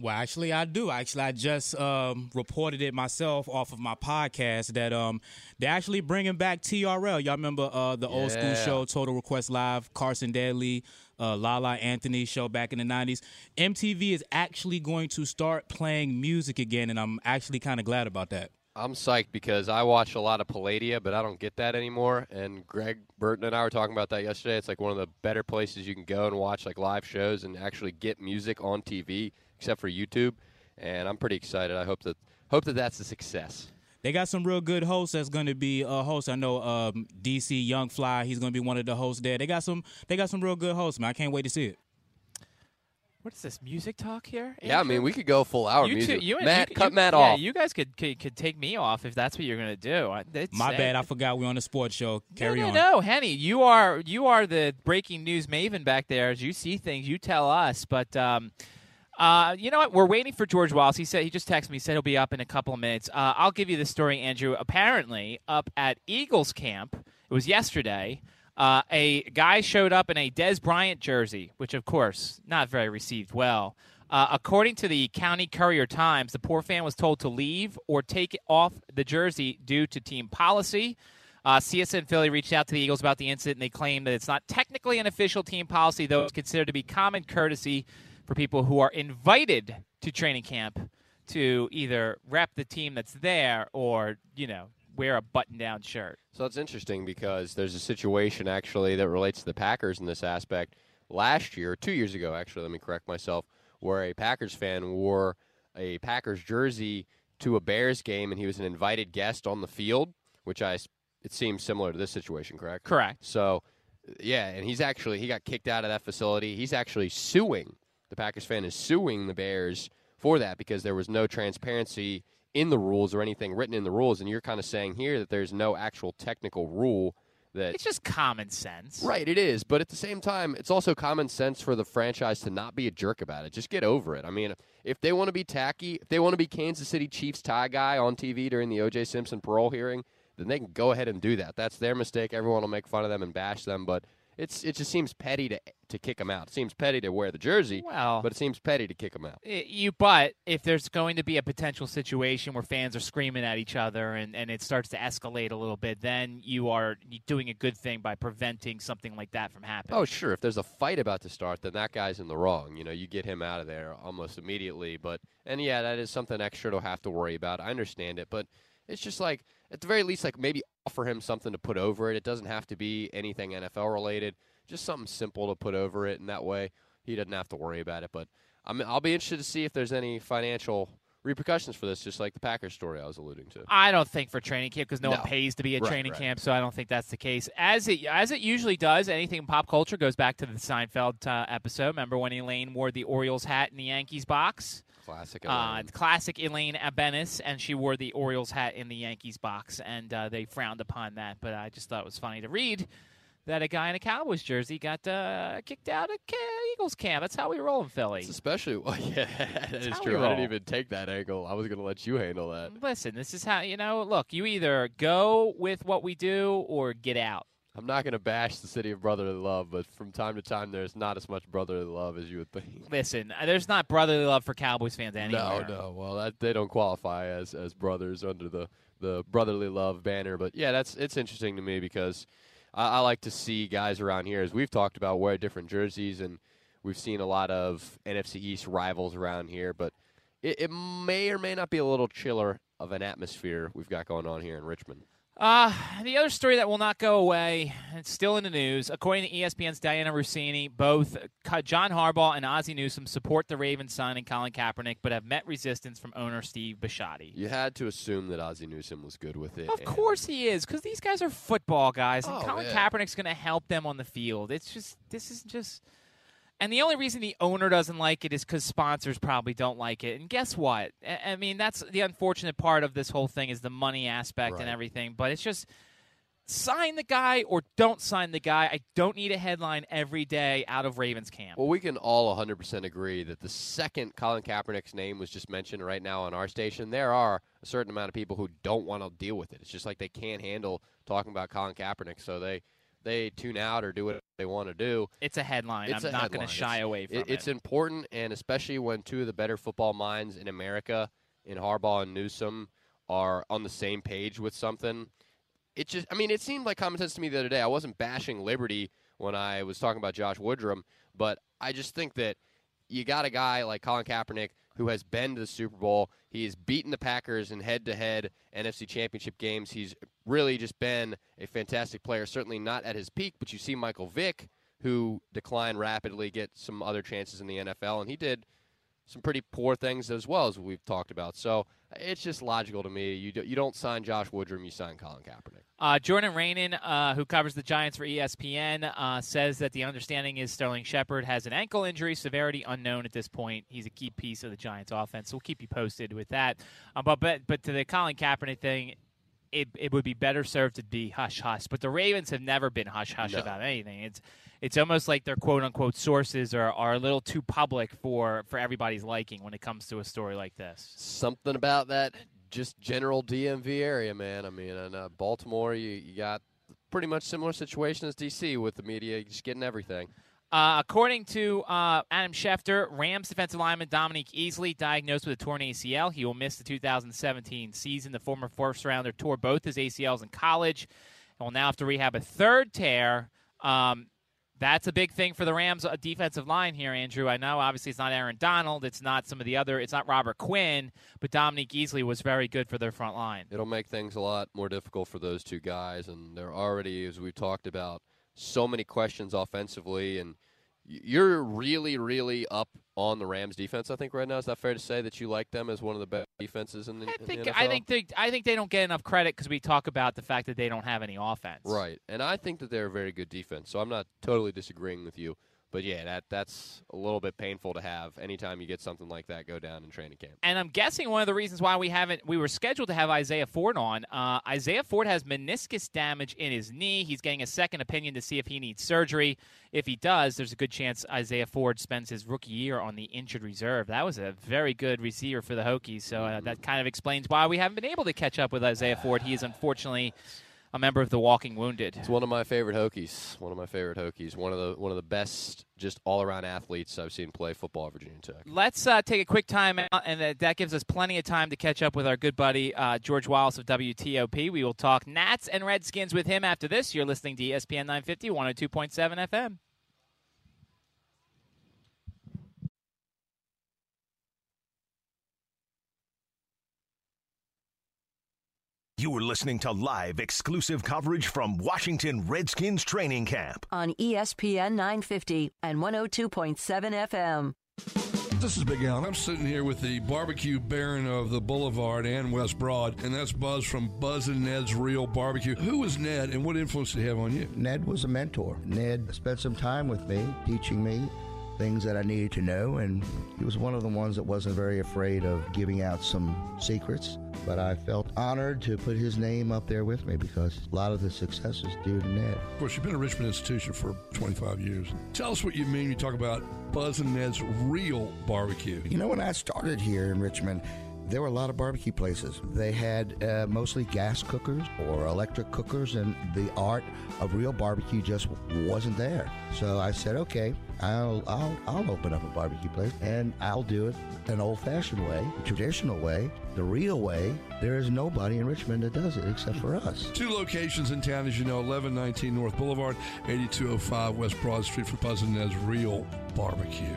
Well, actually, I do. Actually, I just um, reported it myself off of my podcast that um, they're actually bringing back TRL. Y'all remember uh, the old school show Total Request Live, Carson Daly, uh, Lala Anthony show back in the 90s. MTV is actually going to start playing music again, and I'm actually kind of glad about that. I'm psyched because I watch a lot of Palladia, but I don't get that anymore. And Greg Burton and I were talking about that yesterday. It's like one of the better places you can go and watch like live shows and actually get music on TV, except for YouTube. And I'm pretty excited. I hope that hope that that's a success. They got some real good hosts that's going to be uh, hosts. I know um, DC Young Fly. He's going to be one of the hosts there. They got some. They got some real good hosts, man. I can't wait to see it. What is this music talk here? Yeah, I mean we could go full hour you music. Two, you and Matt, you, cut you- Matt yeah, off. You guys could, could could take me off if that's what you're going to do. I- it's My sad. bad. I forgot we're on a sports show. Carry no, on. No, no, Henny, you are you are the breaking news maven back there. As you see things, you tell us. But um, uh, you know what? We're waiting for George Wallace. He said he just texted me. Said he'll be up in a couple of minutes. Uh, I'll give you the story, Andrew. Apparently, up at Eagles camp, it was yesterday. Uh, a guy showed up in a Dez Bryant jersey, which of course not very received well. Uh, according to the County Courier Times, the poor fan was told to leave or take off the jersey due to team policy. Uh, CSN Philly reached out to the Eagles about the incident, and they claim that it's not technically an official team policy, though it's considered to be common courtesy for people who are invited to training camp to either rep the team that's there or, you know, wear a button-down shirt. So it's interesting because there's a situation actually that relates to the Packers in this aspect. Last year, two years ago, actually, let me correct myself, where a Packers fan wore a Packers jersey to a Bears game, and he was an invited guest on the field, which I it seems similar to this situation, correct? Correct. So, yeah, and he's actually he got kicked out of that facility. He's actually suing the Packers fan is suing the Bears for that because there was no transparency in the rules or anything written in the rules, and you're kind of saying here that there's no actual technical rule that It's just common sense. Right, it is, but at the same time, it's also common sense for the franchise to not be a jerk about it. Just get over it. I mean, if they want to be tacky, if they want to be Kansas City Chiefs tie guy on TV during the O.J. Simpson parole hearing, then they can go ahead and do that. That's their mistake. Everyone will make fun of them and bash them, but it's it just seems petty to to kick them out. It seems petty to wear the jersey, Well- but it seems petty to kick them out. I- You, but if there's going to be a potential situation where fans are screaming at each other and, and it starts to escalate a little bit, then you are doing a good thing by preventing something like that from happening. Oh, sure. If there's a fight about to start, then that guy's in the wrong. You know, you get him out of there almost immediately. But and yeah, that is something extra to have to worry about. I understand it, but it's just like at the very least, like maybe offer him something to put over it. It doesn't have to be anything NFL related. Just something simple to put over it, and that way he doesn't have to worry about it. But I'm, I'll be interested to see if there's any financial repercussions for this, just like the Packers story I was alluding to. I don't think for training camp because no, one pays to be at Right, training right. camp, so I don't think that's the case. As it as it usually does, anything in pop culture goes back to the Seinfeld uh, episode. Remember when Elaine wore the Orioles hat in the Yankees box? Classic. Uh, Elaine. classic Elaine Abenis, and she wore the Orioles hat in the Yankees box, and uh, they frowned upon that. But I just thought it was funny to read that a guy in a Cowboys jersey got uh, kicked out of Eagles camp. That's how we roll in Philly. Especially, well, yeah, that is how we true. I didn't roll. even take that angle. I was going to let you handle that. Listen, this is how you know. Look, you either go with what we do or get out. I'm not going to bash the city of brotherly love, but from time to time, there's not as much brotherly love as you would think. Listen, uh, there's not brotherly love for Cowboys fans anywhere. No, no. Well, that, they don't qualify as as brothers under the the brotherly love banner. But yeah, that's it's interesting to me because I, I like to see guys around here, as we've talked about, wear different jerseys, and we've seen a lot of NFC East rivals around here. But it, it may or may not be a little chiller of an atmosphere we've got going on here in Richmond. Uh, the other story that will not go away, it's still in the news. According to ESPN's Dianna Russini, both John Harbaugh and Ozzie Newsome support the Ravens signing Colin Kaepernick, but have met resistance from owner Steve Bisciotti. You had to assume that Ozzie Newsome was good with it. Of course he is, because these guys are football guys, and Oh, Colin yeah. Kaepernick's going to help them on the field. It's just, this is just. And the only reason the owner doesn't like it is because sponsors probably don't like it. And guess what? I I mean, that's the unfortunate part of this whole thing is the money aspect and everything. But it's just sign the guy or don't sign the guy. I don't need a headline every day out of Ravens camp. Well, we can all 100% agree that the second Colin Kaepernick's name was just mentioned right now on our station, there are a certain amount of people who don't want to deal with it. It's just like they can't handle talking about Colin Kaepernick, so they they tune out or do what they want to do. It's a headline. It's I'm a not going to shy away from it, it. It's important, and especially when two of the better football minds in America, in Harbaugh and Newsome, are on the same page with something. It just, I mean, it seemed like common sense to me the other day. I wasn't bashing Liberty when I was talking about Josh Woodrum, but I just think that you got a guy like Colin Kaepernick who has been to the Super Bowl. He has beaten the Packers in head-to-head NFC Championship games. He's really just been a fantastic player. Certainly not at his peak, but you see Michael Vick, who declined rapidly, get some other chances in the NFL, and he did some pretty poor things as well as we've talked about. So it's just logical to me. You do, you don't sign Josh Woodrum, you sign Colin Kaepernick. Uh, Jordan Raanan, uh, who covers the Giants for ESPN, uh, says that the understanding is Sterling Shepard has an ankle injury, severity unknown at this point. He's a key piece of the Giants' offense, so we'll keep you posted with that. Uh, but, but but to the Colin Kaepernick thing, it it would be better served to be hush hush. But the Ravens have never been hush hush No. about anything. It's it's almost like their quote unquote sources are, are a little too public for, for everybody's liking when it comes to a story like this. Something about that just general DMV area, man. I mean, in uh, Baltimore, you, you got pretty much similar situation as DC with the media just getting everything. Uh, according to uh, Adam Schefter, Rams defensive lineman Dominique Easley diagnosed with a torn ACL. He will miss the 2017 season. The former first rounder tore both his ACLs in college and will now have to rehab a third tear. Um, that's a big thing for the Rams uh, defensive line here, Andrew. I know obviously it's not Aaron Donald, it's not some of the other, it's not Robert Quinn, but Dominique Easley was very good for their front line. It'll make things a lot more difficult for those two guys, and they're already, as we've talked about, so many questions offensively, and you're really, really up on the Rams defense. I think right now is that fair to say that you like them as one of the best defenses in the, I in think the? I think they I think they don't get enough credit because we talk about the fact that they don't have any offense. Right, and I think that they're a very good defense. So I'm not totally disagreeing with you, but yeah, that that's a little bit painful to have anytime you get something like that go down in training camp. And I'm guessing one of the reasons why we haven't we were scheduled to have Isaiah Ford on. Uh, Isaiah Ford has meniscus damage in his knee. He's getting a second opinion to see if he needs surgery. If he does, there's a good chance Isaiah Ford spends his rookie year on the injured reserve. That was a very good receiver for the Hokies, so uh, that kind of explains why we haven't been able to catch up with Isaiah Ford. He is unfortunately a member of the Walking Wounded. It's one of my favorite Hokies. One of my favorite Hokies. One of the one of the best, just all around athletes I've seen play football at Virginia Tech. Let's uh, take a quick time out, and that, gives us plenty of time to catch up with our good buddy uh, George Wallace of WTOP. We will talk Nats and Redskins with him after this. You're listening to ESPN 950, 102.7 FM. You are listening to live exclusive coverage from Washington Redskins training camp. on ESPN 950 and 102.7 FM. This is Big Al. I'm sitting here with the barbecue baron of the Boulevard and West Broad, and that's Buzz from Buzz and Ned's Real Barbecue. Who was Ned, and what influence did he have on you? Ned was a mentor. Ned spent some time with me, teaching me things that I needed to know, and he was one of the ones that wasn't very afraid of giving out some secrets but I felt honored to put his name up there with me because a lot of the success is due to Ned. Of course, you've been a Richmond institution for 25 years. Tell us what you mean. when You talk about Buzz and Ned's real barbecue. You know, when I started here in Richmond, there were a lot of barbecue places. They had uh, mostly gas cookers or electric cookers, and the art of real barbecue just wasn't there. So I said, okay, I'll I'll I'll open up a barbecue place, and I'll do it an old-fashioned way, traditional way, the real way. There is nobody in Richmond that does it except for us. Two locations in town, as you know 1119 North Boulevard, 8205 West Broad Street for Buzz and Ned's Real Barbecue.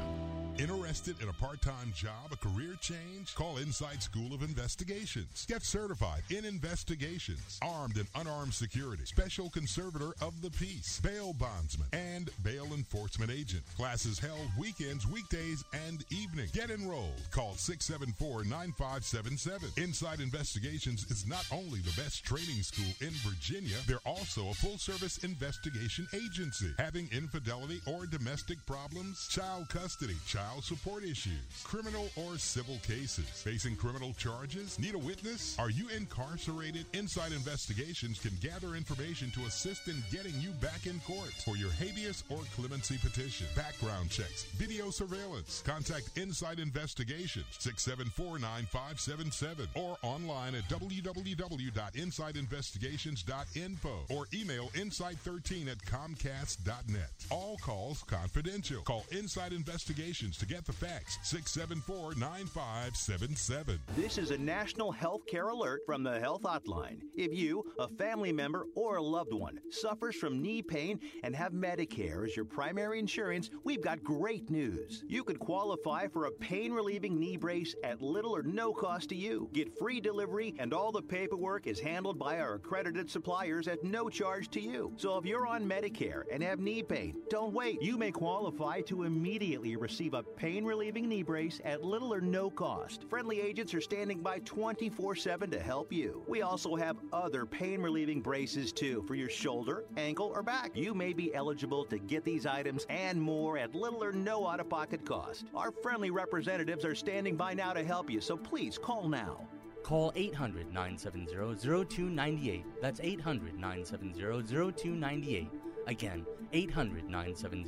Interested in a part time job, a career change? Call Inside School of Investigations. Get certified in investigations, armed and unarmed security, special conservator of the peace, bail bondsman, and bail enforcement agent. Classes held weekends, weekdays, and evenings. Get enrolled. Call 674 9577. Inside Investigations is not only the best training school in Virginia, they're also a full service investigation agency. Having infidelity or domestic problems, child custody, child support issues, criminal or civil cases, facing criminal charges, need a witness? Are you incarcerated? Inside Investigations can gather information to assist in getting you back in court for your habeas or clemency petition, background checks, video surveillance. Contact Inside Investigations 674 9577 or online at www.insideinvestigations.info or email inside13 at comcast.net. All calls confidential. Call Inside Investigations to get the facts 674 9577. This is a national health care alert from the Health Hotline. If you, a family member, or a loved one suffers from knee pain and have Medicare as your primary insurance, we've got great news. You could qualify for a pain relieving knee brace at little or no cost to you. Get free delivery, and all the paperwork is handled by our accredited suppliers at no charge to you. So if you're on Medicare and have knee pain, don't wait. You may qualify to immediately receive a pain relieving knee brace at little or no cost. Friendly agents are standing by 24 7 to help you. We also have other pain relieving braces too for your shoulder, ankle, or back. You may be eligible to get these items and more at little or no out of pocket cost. Our friendly representatives are standing by now to help you, so please call now. Call 800 970 0298. That's 800 970 0298. Again, 800 970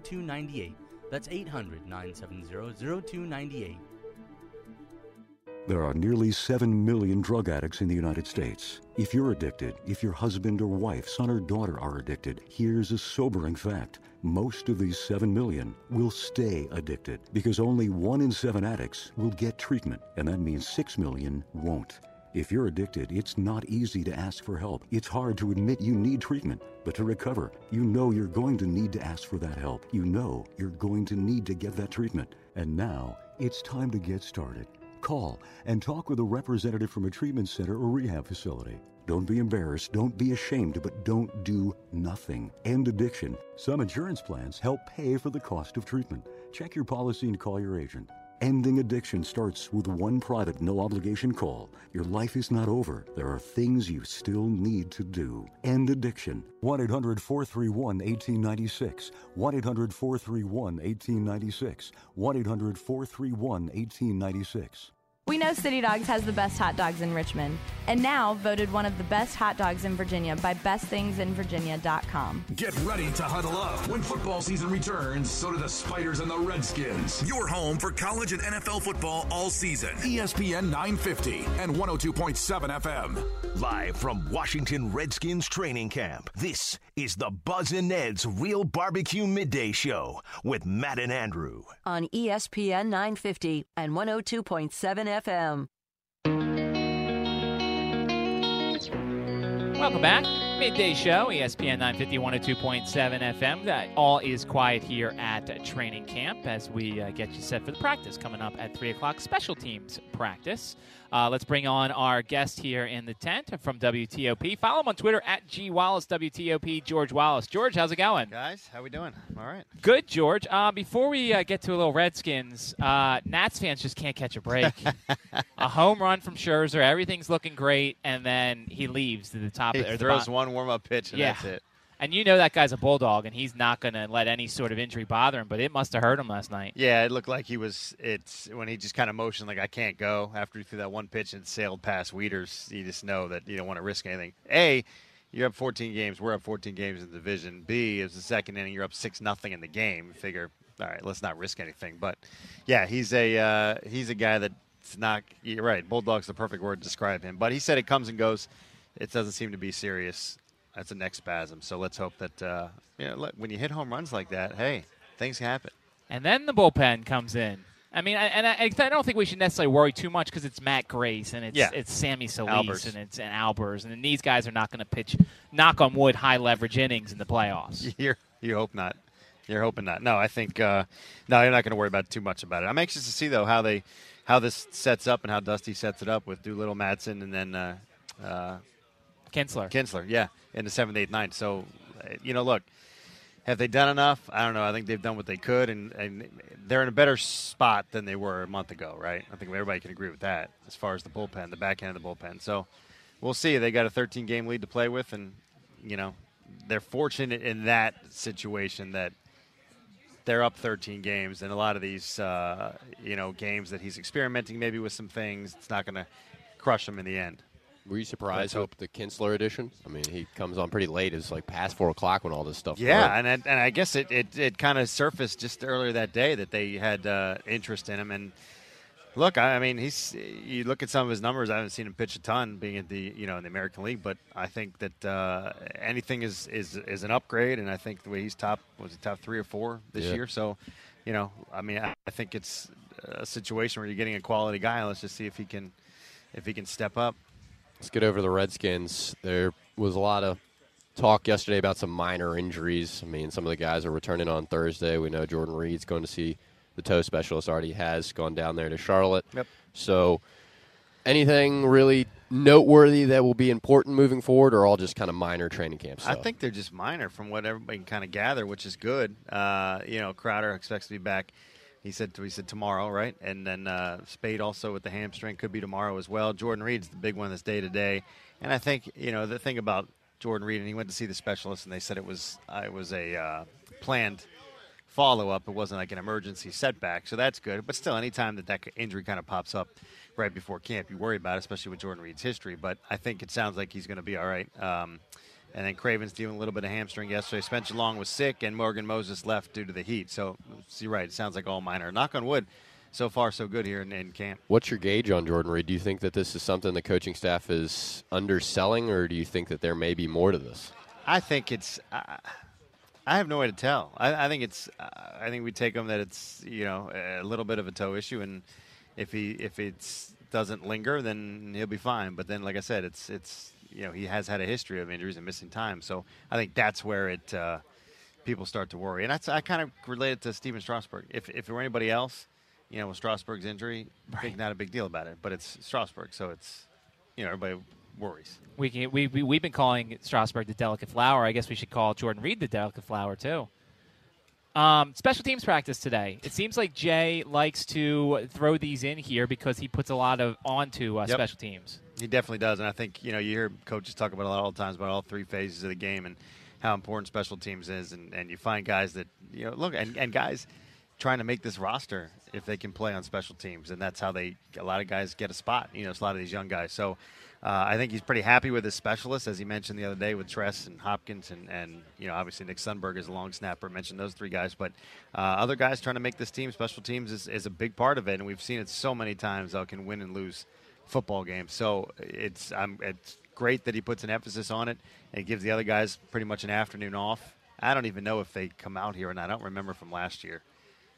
0298. That's 800 970 0298. There are nearly 7 million drug addicts in the United States. If you're addicted, if your husband or wife, son or daughter are addicted, here's a sobering fact. Most of these 7 million will stay addicted because only 1 in 7 addicts will get treatment, and that means 6 million won't. If you're addicted, it's not easy to ask for help. It's hard to admit you need treatment. But to recover, you know you're going to need to ask for that help. You know you're going to need to get that treatment. And now, it's time to get started. Call and talk with a representative from a treatment center or rehab facility. Don't be embarrassed, don't be ashamed, but don't do nothing. End addiction. Some insurance plans help pay for the cost of treatment. Check your policy and call your agent. Ending addiction starts with one private, no obligation call. Your life is not over. There are things you still need to do. End addiction. 1 800 431 1896. 1 800 431 1896. 1 800 431 1896. We know City Dogs has the best hot dogs in Richmond, and now voted one of the best hot dogs in Virginia by BestThingsInVirginia.com. Get ready to huddle up. When football season returns, so do the Spiders and the Redskins. Your home for college and NFL football all season. ESPN 950 and 102.7 FM. Live from Washington Redskins training camp, this is the Buzz and Ned's Real Barbecue Midday Show with Matt and Andrew. on ESPN 950 and 102.7 FM. Welcome back. Midday show, ESPN 950 102.7 FM. That all is quiet here at training camp as we uh, get you set for the practice coming up at 3 o'clock. Special teams practice. Uh, let's bring on our guest here in the tent from WTOP. Follow him on Twitter at G Wallace WTOP. George Wallace. George, how's it going? Guys, how we doing? All right. Good, George. Uh, before we uh, get to a little Redskins, uh, Nats fans just can't catch a break. a home run from Scherzer, everything's looking great, and then he leaves to the top. He the throws bottom. one warm-up pitch and Yeah. that's it. And you know that guy's a bulldog, and he's not going to let any sort of injury bother him. But it must have hurt him last night. Yeah, it looked like he was. It's when he just kind of motioned like I can't go after he threw that one pitch and sailed past Wieters. You just know that you don't want to risk anything. A, you're up 14 games. We're up 14 games in the division. B is the second inning. You're up six nothing in the game. You figure, all right, let's not risk anything. But yeah, he's a uh, he's a guy that's not. You're right. Bulldog's the perfect word to describe him. But he said it comes and goes. It doesn't seem to be serious. That's a neck spasm. So let's hope that uh, you know, let- when you hit home runs like that, hey, things happen. And then the bullpen comes in. I mean, I, and I, I don't think we should necessarily worry too much because it's Matt Grace and it's Yeah. it's Sammy Solis Albers. and it's and Albers, and these guys are not going to pitch knock on wood high leverage innings in the playoffs. You're, you hope not. You're hoping not. No, I think uh, no. You're not going to worry about too much about it. I'm anxious to see though how they how this sets up and how Dusty sets it up with Doolittle, Madsen, and then uh, uh, Kintzler. Kintzler, yeah, in the seventh, eighth, ninth. So, uh, you know, look, have they done enough? I don't know. I think they've done what they could, and, and they're in a better spot than they were a month ago, right? I think everybody can agree with that as far as the bullpen, the back end of the bullpen. So, we'll see. They got a 13 game lead to play with, and you know, they're fortunate in that situation that they're up 13 games, and a lot of these, uh, you know, games that he's experimenting maybe with some things, it's not going to crush him in the end. Were you surprised hope. with the Kintzler edition? I mean, he comes on pretty late. It's like past four o'clock when all this stuff. Yeah, broke. and I, and I guess it, it, it kind of surfaced just earlier that day that they had uh, interest in him. And look, I, I mean, he's you look at some of his numbers. I haven't seen him pitch a ton, being at the you know in the American League, but I think that uh, anything is, is is an upgrade. And I think the way he's top was he top three or four this Yeah. year. So, you know, I mean, I, I think it's a situation where you're getting a quality guy. Let's just see if he can if he can step up. Let's get over to the Redskins. There was a lot of talk yesterday about some minor injuries. I mean, some of the guys are returning on Thursday. We know Jordan Reed's going to see the toe specialist. Already has gone down there to Charlotte. Yep. So, anything really noteworthy that will be important moving forward, or all just kind of minor training camp I think they're just minor from what everybody can kind of gather, which is good. Uh, you know, Crowder expects to be back. He said he said tomorrow, right? And then uh, Spaight also with the hamstring could be tomorrow as well. Jordan Reed's the big one that's day to day, and I think you know the thing about Jordan Reed, and he went to see the specialist, and they said it was uh, it was a uh, planned follow up. It wasn't like an emergency setback, so that's good. But still, anytime that that injury kind of pops up right before camp, you worry about, it, especially with Jordan Reed's history. But I think it sounds like he's going to be all right. Um, and then Cravens dealing a little bit of hamstring yesterday. Spencer Long was sick, and Morgan Moses left due to the heat. So you're right. It sounds like all minor. Knock on wood. So far, so good here in, in camp. What's your gauge on Jordan Reed? Do you think that this is something the coaching staff is underselling, or do you think that there may be more to this? I think it's. Uh, I have no way to tell. I, I think it's. Uh, I think we take him that it's you know a little bit of a toe issue, and if he if it doesn't linger, then he'll be fine. But then, like I said, it's it's you know he has had a history of injuries and missing time, so I think that's where it uh, people start to worry, and that's I kind of relate it to Stephen Strasburg. If if it were anybody else, you know, with Strasburg's injury, think not a big deal about it, but it's Strasburg, so it's you know everybody worries. We can, we, we we've been calling Strasburg the delicate flower. I guess we should call Jordan Reed the delicate flower too. Um, special teams practice today. It seems like Jay likes to throw these in here because he puts a lot of onto uh, Yep. special teams. He definitely does, and I think you know you hear coaches talk about a lot all the times about all three phases of the game and how important special teams is, and, and you find guys that you know look and, and guys trying to make this roster if they can play on special teams, and that's how they a lot of guys get a spot. You know, it's a lot of these young guys. So uh, I think he's pretty happy with his specialists, as he mentioned the other day with Tress and Hopkins, and, and you know obviously Nick Sundberg is a long snapper. Mentioned those three guys, but uh, other guys trying to make this team special teams is, is a big part of it, and we've seen it so many times. How can win and lose football game. So it's um, it's great that he puts an emphasis on it and gives the other guys pretty much an afternoon off. I don't even know if they come out here, and I don't remember from last year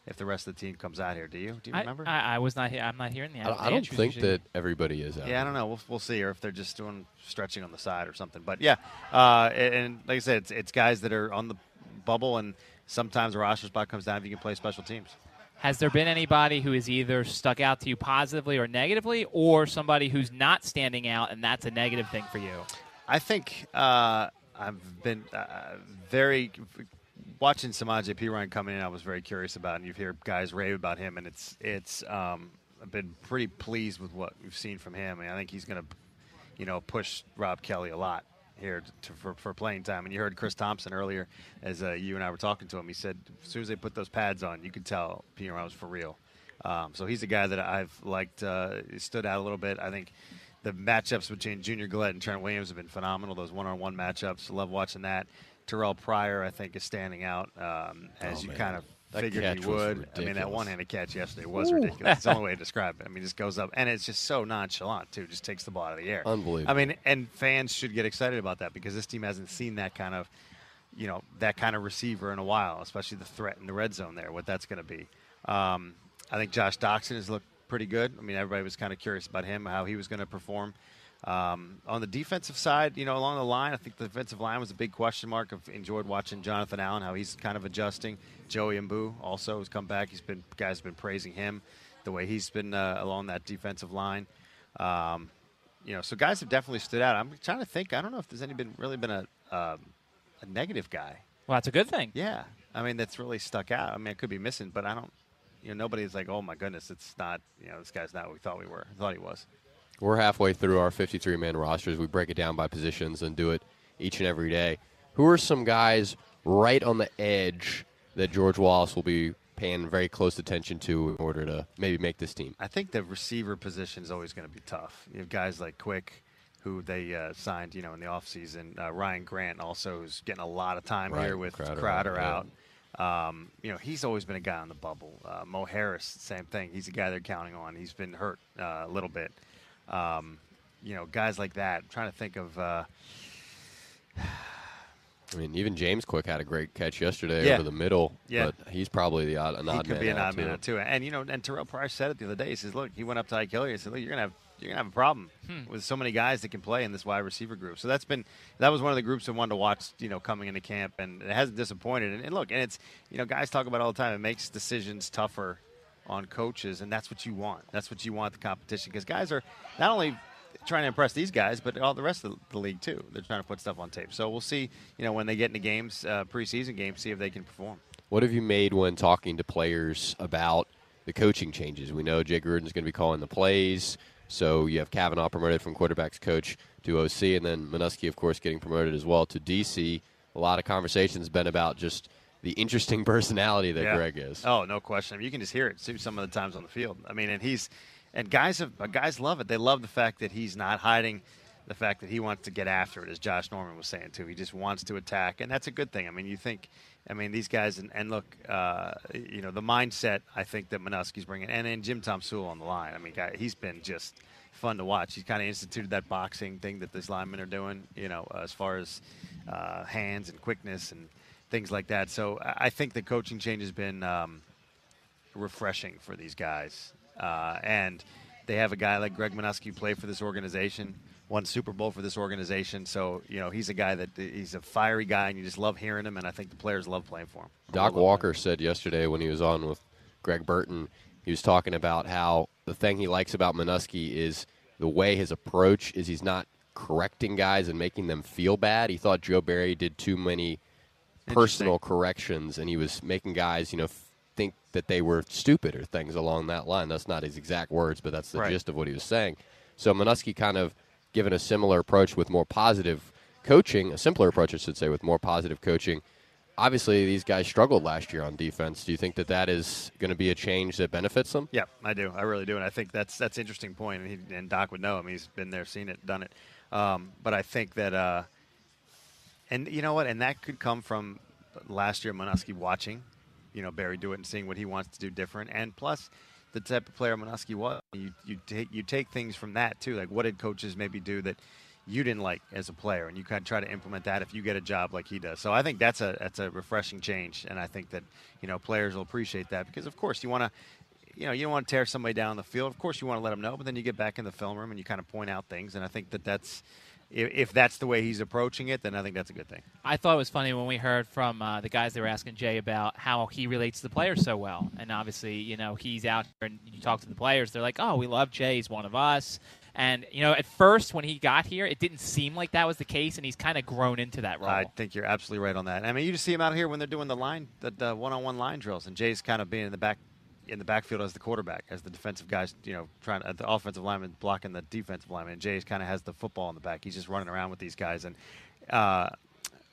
if the rest of the team comes out here. Do you? Do you I- remember? I, I was not. here. I'm not here in the. I, I don't think usually- that everybody is out. Yeah, I don't know. We'll, we'll see, or if they're just doing stretching on the side or something. But yeah, uh, and, and like I said, it's, it's guys that are on the bubble, and sometimes the roster spot comes down if you can play special teams. Has there been anybody who has either stuck out to you positively or negatively, or somebody who's not standing out and that's a negative thing for you? I think uh, I've been uh, very watching Samaje Perine coming in. I was very curious about, and you hear guys rave about him, and it's it's. Um, I've been pretty pleased with what we've seen from him, and I think he's going to, you know, push Rob Kelley a lot here to, for, for playing time. And you heard Chris Thompson earlier, as uh, you and I were talking to him. He said as soon as they put those pads on, you could tell Perine was for real. Um, so he's a guy that I've liked. Uh, stood out a little bit. I think the matchups between Junior Galette and Trent Williams have been phenomenal. Those one-on-one matchups, love watching that. Terrell Pryor, I think, is standing out um, as Oh, you man. kind of That figured he would. I mean, that one-handed catch yesterday was Ooh. ridiculous. It's the only way to describe it. I mean, it just goes up, and it's just so nonchalant too. Just takes the ball out of the air. Unbelievable. I mean, and fans should get excited about that because this team hasn't seen that kind of, you know, that kind of receiver in a while, especially the threat in the red zone there. What that's going to be. Um, I think Josh Doctson has looked pretty good. I mean, everybody was kind of curious about him, how he was going to perform. Um, on the defensive side, you know, along the line, I think the defensive line was a big question mark. I've enjoyed watching Jonathan Allen, how he's kind of adjusting. Joey Mbu also has come back. He's been guys have been praising him, the way he's been uh, along that defensive line. Um, you know, so guys have definitely stood out. I'm trying to think. I don't know if there's any been really been a um, a negative guy. Well, that's a good thing. Yeah, I mean that's really stuck out. I mean, I could be missing, but I don't. You know, nobody's like, oh my goodness, it's not. You know, this guy's not what we thought we were. I thought he was. We're halfway through our 53 man rosters. We break it down by positions and do it each and every day. Who are some guys right on the edge that George Wallace will be paying very close attention to in order to maybe make this team? I think the receiver position is always going to be tough. You have guys like Quick, who they uh, signed, you know, in the offseason. Uh, Ryan Grant also is getting a lot of time Right, here with Crowder Crowder, out, out. Um, you know, he's always been a guy on the bubble. Uh, Mo Harris, same thing. He's a guy they're counting on. He's been hurt uh, a little bit. Um, you know, guys like that. I'm trying to think of. Uh, I mean, even James Quick had a great catch yesterday Yeah. over the middle, Yeah. but he's probably the odd, an he could man be an out, odd man too. out too. And you know, and Terrell Pryor said it the other day. He says, "Look, he went up to Ike Hilliard and said, look, you're gonna have you're gonna have a problem Hmm. with so many guys that can play in this wide receiver group." So that's been that was one of the groups I wanted to watch. You know, coming into camp, and it hasn't disappointed. And, and look, and it's you know, guys talk about it all the time. It makes decisions tougher on coaches, and that's what you want. That's what you want the competition because guys are not only trying to impress these guys, but all the rest of the league too. They're trying to put stuff on tape. So we'll see. You know, when they get into games, uh, preseason games, see if they can perform. What have you made when talking to players about the coaching changes? We know Jay Gruden's going to be calling the plays. So you have Cavanaugh promoted from quarterbacks coach to OC, and then Manusky, of course, getting promoted as well to DC. A lot of conversations been about just the interesting personality that Yeah. Greg is. Oh, no question. I mean, you can just hear it too some of the times on the field. I mean, and he's and guys have guys love it. They love the fact that he's not hiding the fact that he wants to get after it, as Josh Norman was saying too. He just wants to attack, and that's a good thing. I mean, you think. I mean, these guys, and, and look, uh, you know, the mindset I think that Manusky's bringing, and then Jim Tomsula on the line. I mean, guy, he's been just fun to watch. He's kind of instituted that boxing thing that these linemen are doing, you know, as far as uh, hands and quickness and things like that. So I think the coaching change has been um, refreshing for these guys. Uh, and they have a guy like Greg Manusky play for this organization, won Super Bowl for this organization. So, you know, he's a guy that he's a fiery guy, and you just love hearing him, and I think the players love playing for him. Doc Walker said yesterday when he was on with Greg Burton, he was talking about how the thing he likes about Manusky is the way his approach is he's not correcting guys and making them feel bad. He thought Joe Barry did too many personal corrections and he was making guys, you know, f- think that they were stupid or things along that line. That's not his exact words, but that's the Right. gist of what he was saying. So Manusky kind of given a similar approach with more positive coaching, a simpler approach, I should say, with more positive coaching. Obviously, these guys struggled last year on defense. Do you think that that is going to be a change that benefits them? Yeah, I do. I really do, and I think that's that's an interesting point. And, he, and Doc would know. I mean, he's been there, seen it, done it. Um, but I think that, uh, and you know what, and that could come from last year Manusky watching, you know, Barry do it and seeing what he wants to do different, and plus the type of player Manusky was. You you take you take things from that too. Like what did coaches maybe do that you didn't like as a player, and you kind of try to implement that if you get a job like he does. So I think that's a that's a refreshing change, and I think that you know players will appreciate that because of course you want to. You know, you don't want to tear somebody down the field. Of course, you want to let them know, but then you get back in the film room and you kind of point out things. And I think that that's, if, if that's the way he's approaching it, then I think that's a good thing. I thought it was funny when we heard from uh, the guys that were asking Jay about how he relates to the players so well. And obviously, you know, he's out there and you talk to the players, they're like, oh, we love Jay. He's one of us. And, you know, at first when he got here, it didn't seem like that was the case, and he's kind of grown into that role. I think you're absolutely right on that. I mean, you just see him out here when they're doing the line, the, the one-on-one line drills, and Jay's kind of being in the back in the backfield as the quarterback, as the defensive guys, you know, trying uh, the offensive lineman blocking the defensive lineman. And Jay kind of has the football in the back. He's just running around with these guys. And uh,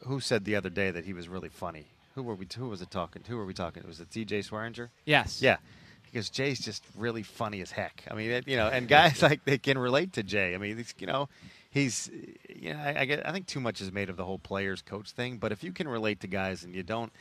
who said the other day that he was really funny? Who were we? Who was it talking? Who were we talking? Was it D.J. Swearinger? Yes. Yeah. Because Jay's just really funny as heck. I mean, it, you know, and guys like they can relate to Jay. I mean, you know, he's, you know, I, I, get, I think too much is made of the whole players coach thing. But if you can relate to guys and you don't,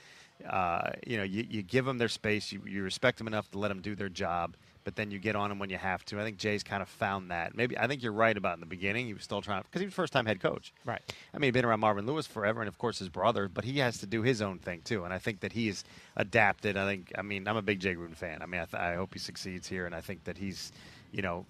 uh, you know, you, you give them their space, you, you respect them enough to let them do their job, but then you get on them when you have to. I think Jay's kind of found that. Maybe I think you're right about in the beginning. He was still trying because he was first time head coach. Right. I mean, he'd been around Marvin Lewis forever, and of course his brother, but he has to do his own thing too. And I think that he's adapted. I think. I mean, I'm a big Jay Gruden fan. I mean, I, th- I hope he succeeds here, and I think that he's, you know,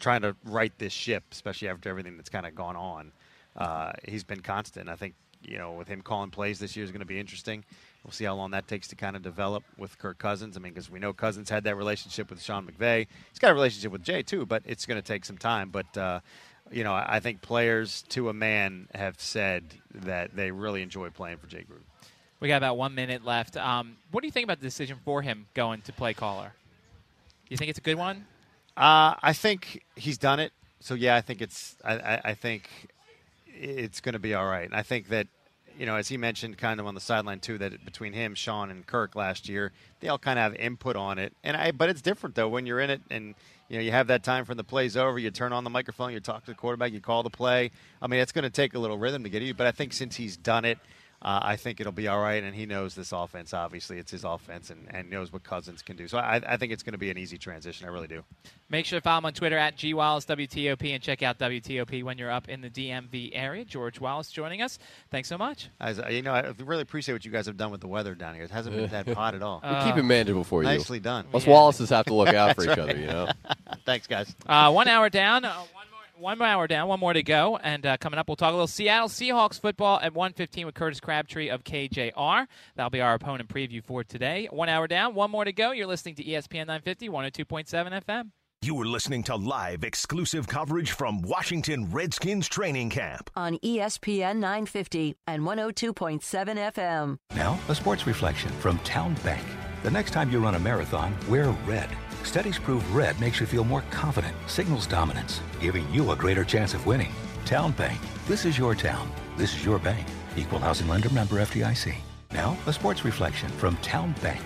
trying to right this ship, especially after everything that's kind of gone on. Uh, he's been constant. I think you know, with him calling plays this year is going to be interesting. We'll see how long that takes to kind of develop with Kirk Cousins. I mean, because we know Cousins had that relationship with Sean McVay. He's got a relationship with Jay too, but it's going to take some time. But uh, you know, I think players to a man have said that they really enjoy playing for Jay Gruden. We got about one minute left. Um, what do you think about the decision for him going to play caller? Do you think it's a good one? Uh, I think he's done it. So yeah, I think it's. I, I, I think it's going to be all right. And I think that you know, as he mentioned kind of on the sideline too, that between him, Sean, and Kirk last year, they all kind of have input on it. And I, but it's different though when you're in it and you know you have that time from the play's over. You turn on the microphone, you talk to the quarterback, you call the play. I mean, it's going to take a little rhythm to get you. But I think since he's done it, uh, I think it'll be all right. And he knows this offense. Obviously, it's his offense, and, and knows what Cousins can do. So I, I think it's going to be an easy transition. I really do. Make sure to follow him on Twitter at GWallaceWTOP and check out WTOP when you're up in the DMV area. George Wallace joining us. Thanks so much. As, you know, I really appreciate what you guys have done with the weather down here. It hasn't been that hot at all. We keep it manageable for you. Nicely done. Us Wallaces have to look out for each That's other, you know. Thanks, guys. Uh, one hour down. One more. Hour down, one more to go, and uh, coming up, we'll talk a little Seattle Seahawks football at 1:15 with Curtis Crabtree of KJR. That'll be our opponent preview for today. One hour down, one more to go. You're listening to ESPN 950, 102.7 FM. You are listening to live exclusive coverage from Washington Redskins training camp. on ESPN 950 and 102.7 FM. Now, a sports reflection from Town Bank. The next time you run a marathon, wear red. Studies prove red makes you feel more confident, signals dominance, giving you a greater chance of winning. Town Bank. This is your town. This is your bank. Equal housing lender member FDIC. Now, a sports reflection from Town Bank.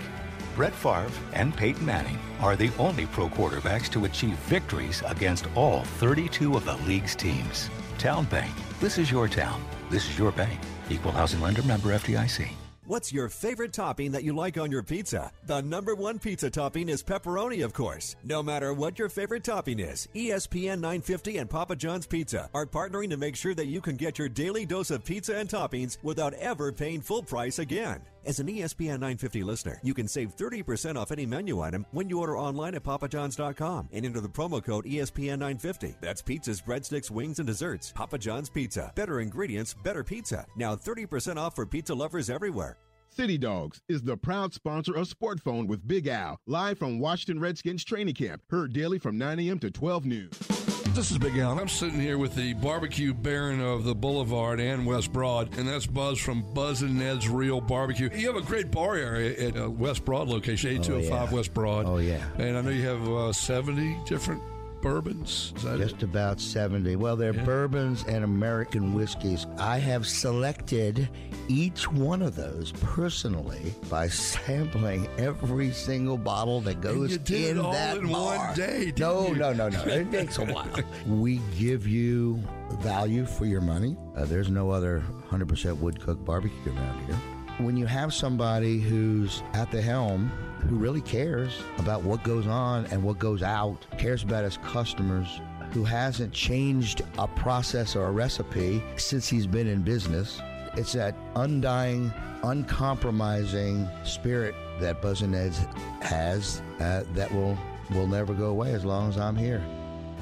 Brett Favre and Peyton Manning are the only pro quarterbacks to achieve victories against all 32 of the league's teams. Town Bank. This is your town. This is your bank. Equal housing lender member FDIC. What's your favorite topping that you like on your pizza? The number one pizza topping is pepperoni, of course. No matter what your favorite topping is, ESPN 950 and Papa John's Pizza are partnering to make sure that you can get your daily dose of pizza and toppings without ever paying full price again. As an ESPN 950 listener, you can save 30% off any menu item when you order online at papajohns.com and enter the promo code E ESPN 950. That's pizzas, breadsticks, wings, and desserts. Papa John's Pizza. Better ingredients, better pizza. Now 30% off for pizza lovers everywhere. City Dogs is the proud sponsor of Sport Phone with Big Al, live from Washington Redskins training camp, heard daily from 9 a.m. to 12 noon. This is Big Al. I'm sitting here with the barbecue baron of the Boulevard and West Broad, and that's Buzz from Buzz and Ned's Real Barbecue. You have a great bar area at uh, West Broad location, 8205 yeah. West Broad. Oh, yeah. And I know you have uh, 70 different bourbons. That it? Just about 70. Well, they're bourbons and American whiskeys. I have selected each one of those personally by sampling every single bottle that goes in that in one bar. day, didn't no, you? no, no, no. It takes a while. we give you value for your money. Uh, there's no other 100% wood cooked barbecue around here. When you have somebody who's at the helm who really cares about what goes on and what goes out, cares about his customers, who hasn't changed a process or a recipe since he's been in business. It's that undying, uncompromising spirit that Buzz and Ned's has uh, that will will never go away as long as I'm here.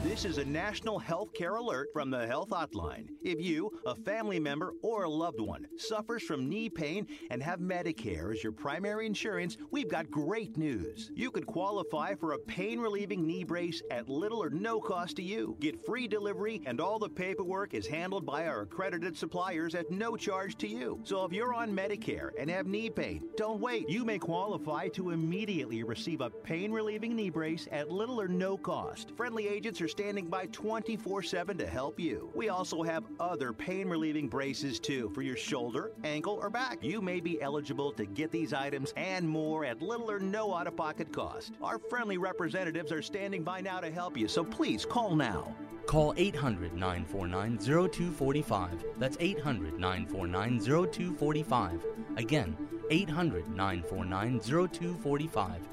This is a national health care alert from the Health Hotline. If you, a family member, or a loved one suffers from knee pain and have Medicare as your primary insurance, we've got great news. You could qualify for a pain relieving knee brace at little or no cost to you. Get free delivery, and all the paperwork is handled by our accredited suppliers at no charge to you. So if you're on Medicare and have knee pain, don't wait. You may qualify to immediately receive a pain relieving knee brace at little or no cost. Friendly agents are standing by 24 7 to help you. We also have other pain relieving braces too for your shoulder, ankle, or back. You may be eligible to get these items and more at little or no out of pocket cost. Our friendly representatives are standing by now to help you, so please call now. Call 800 949 0245. That's 800 949 0245. Again, 800 949 0245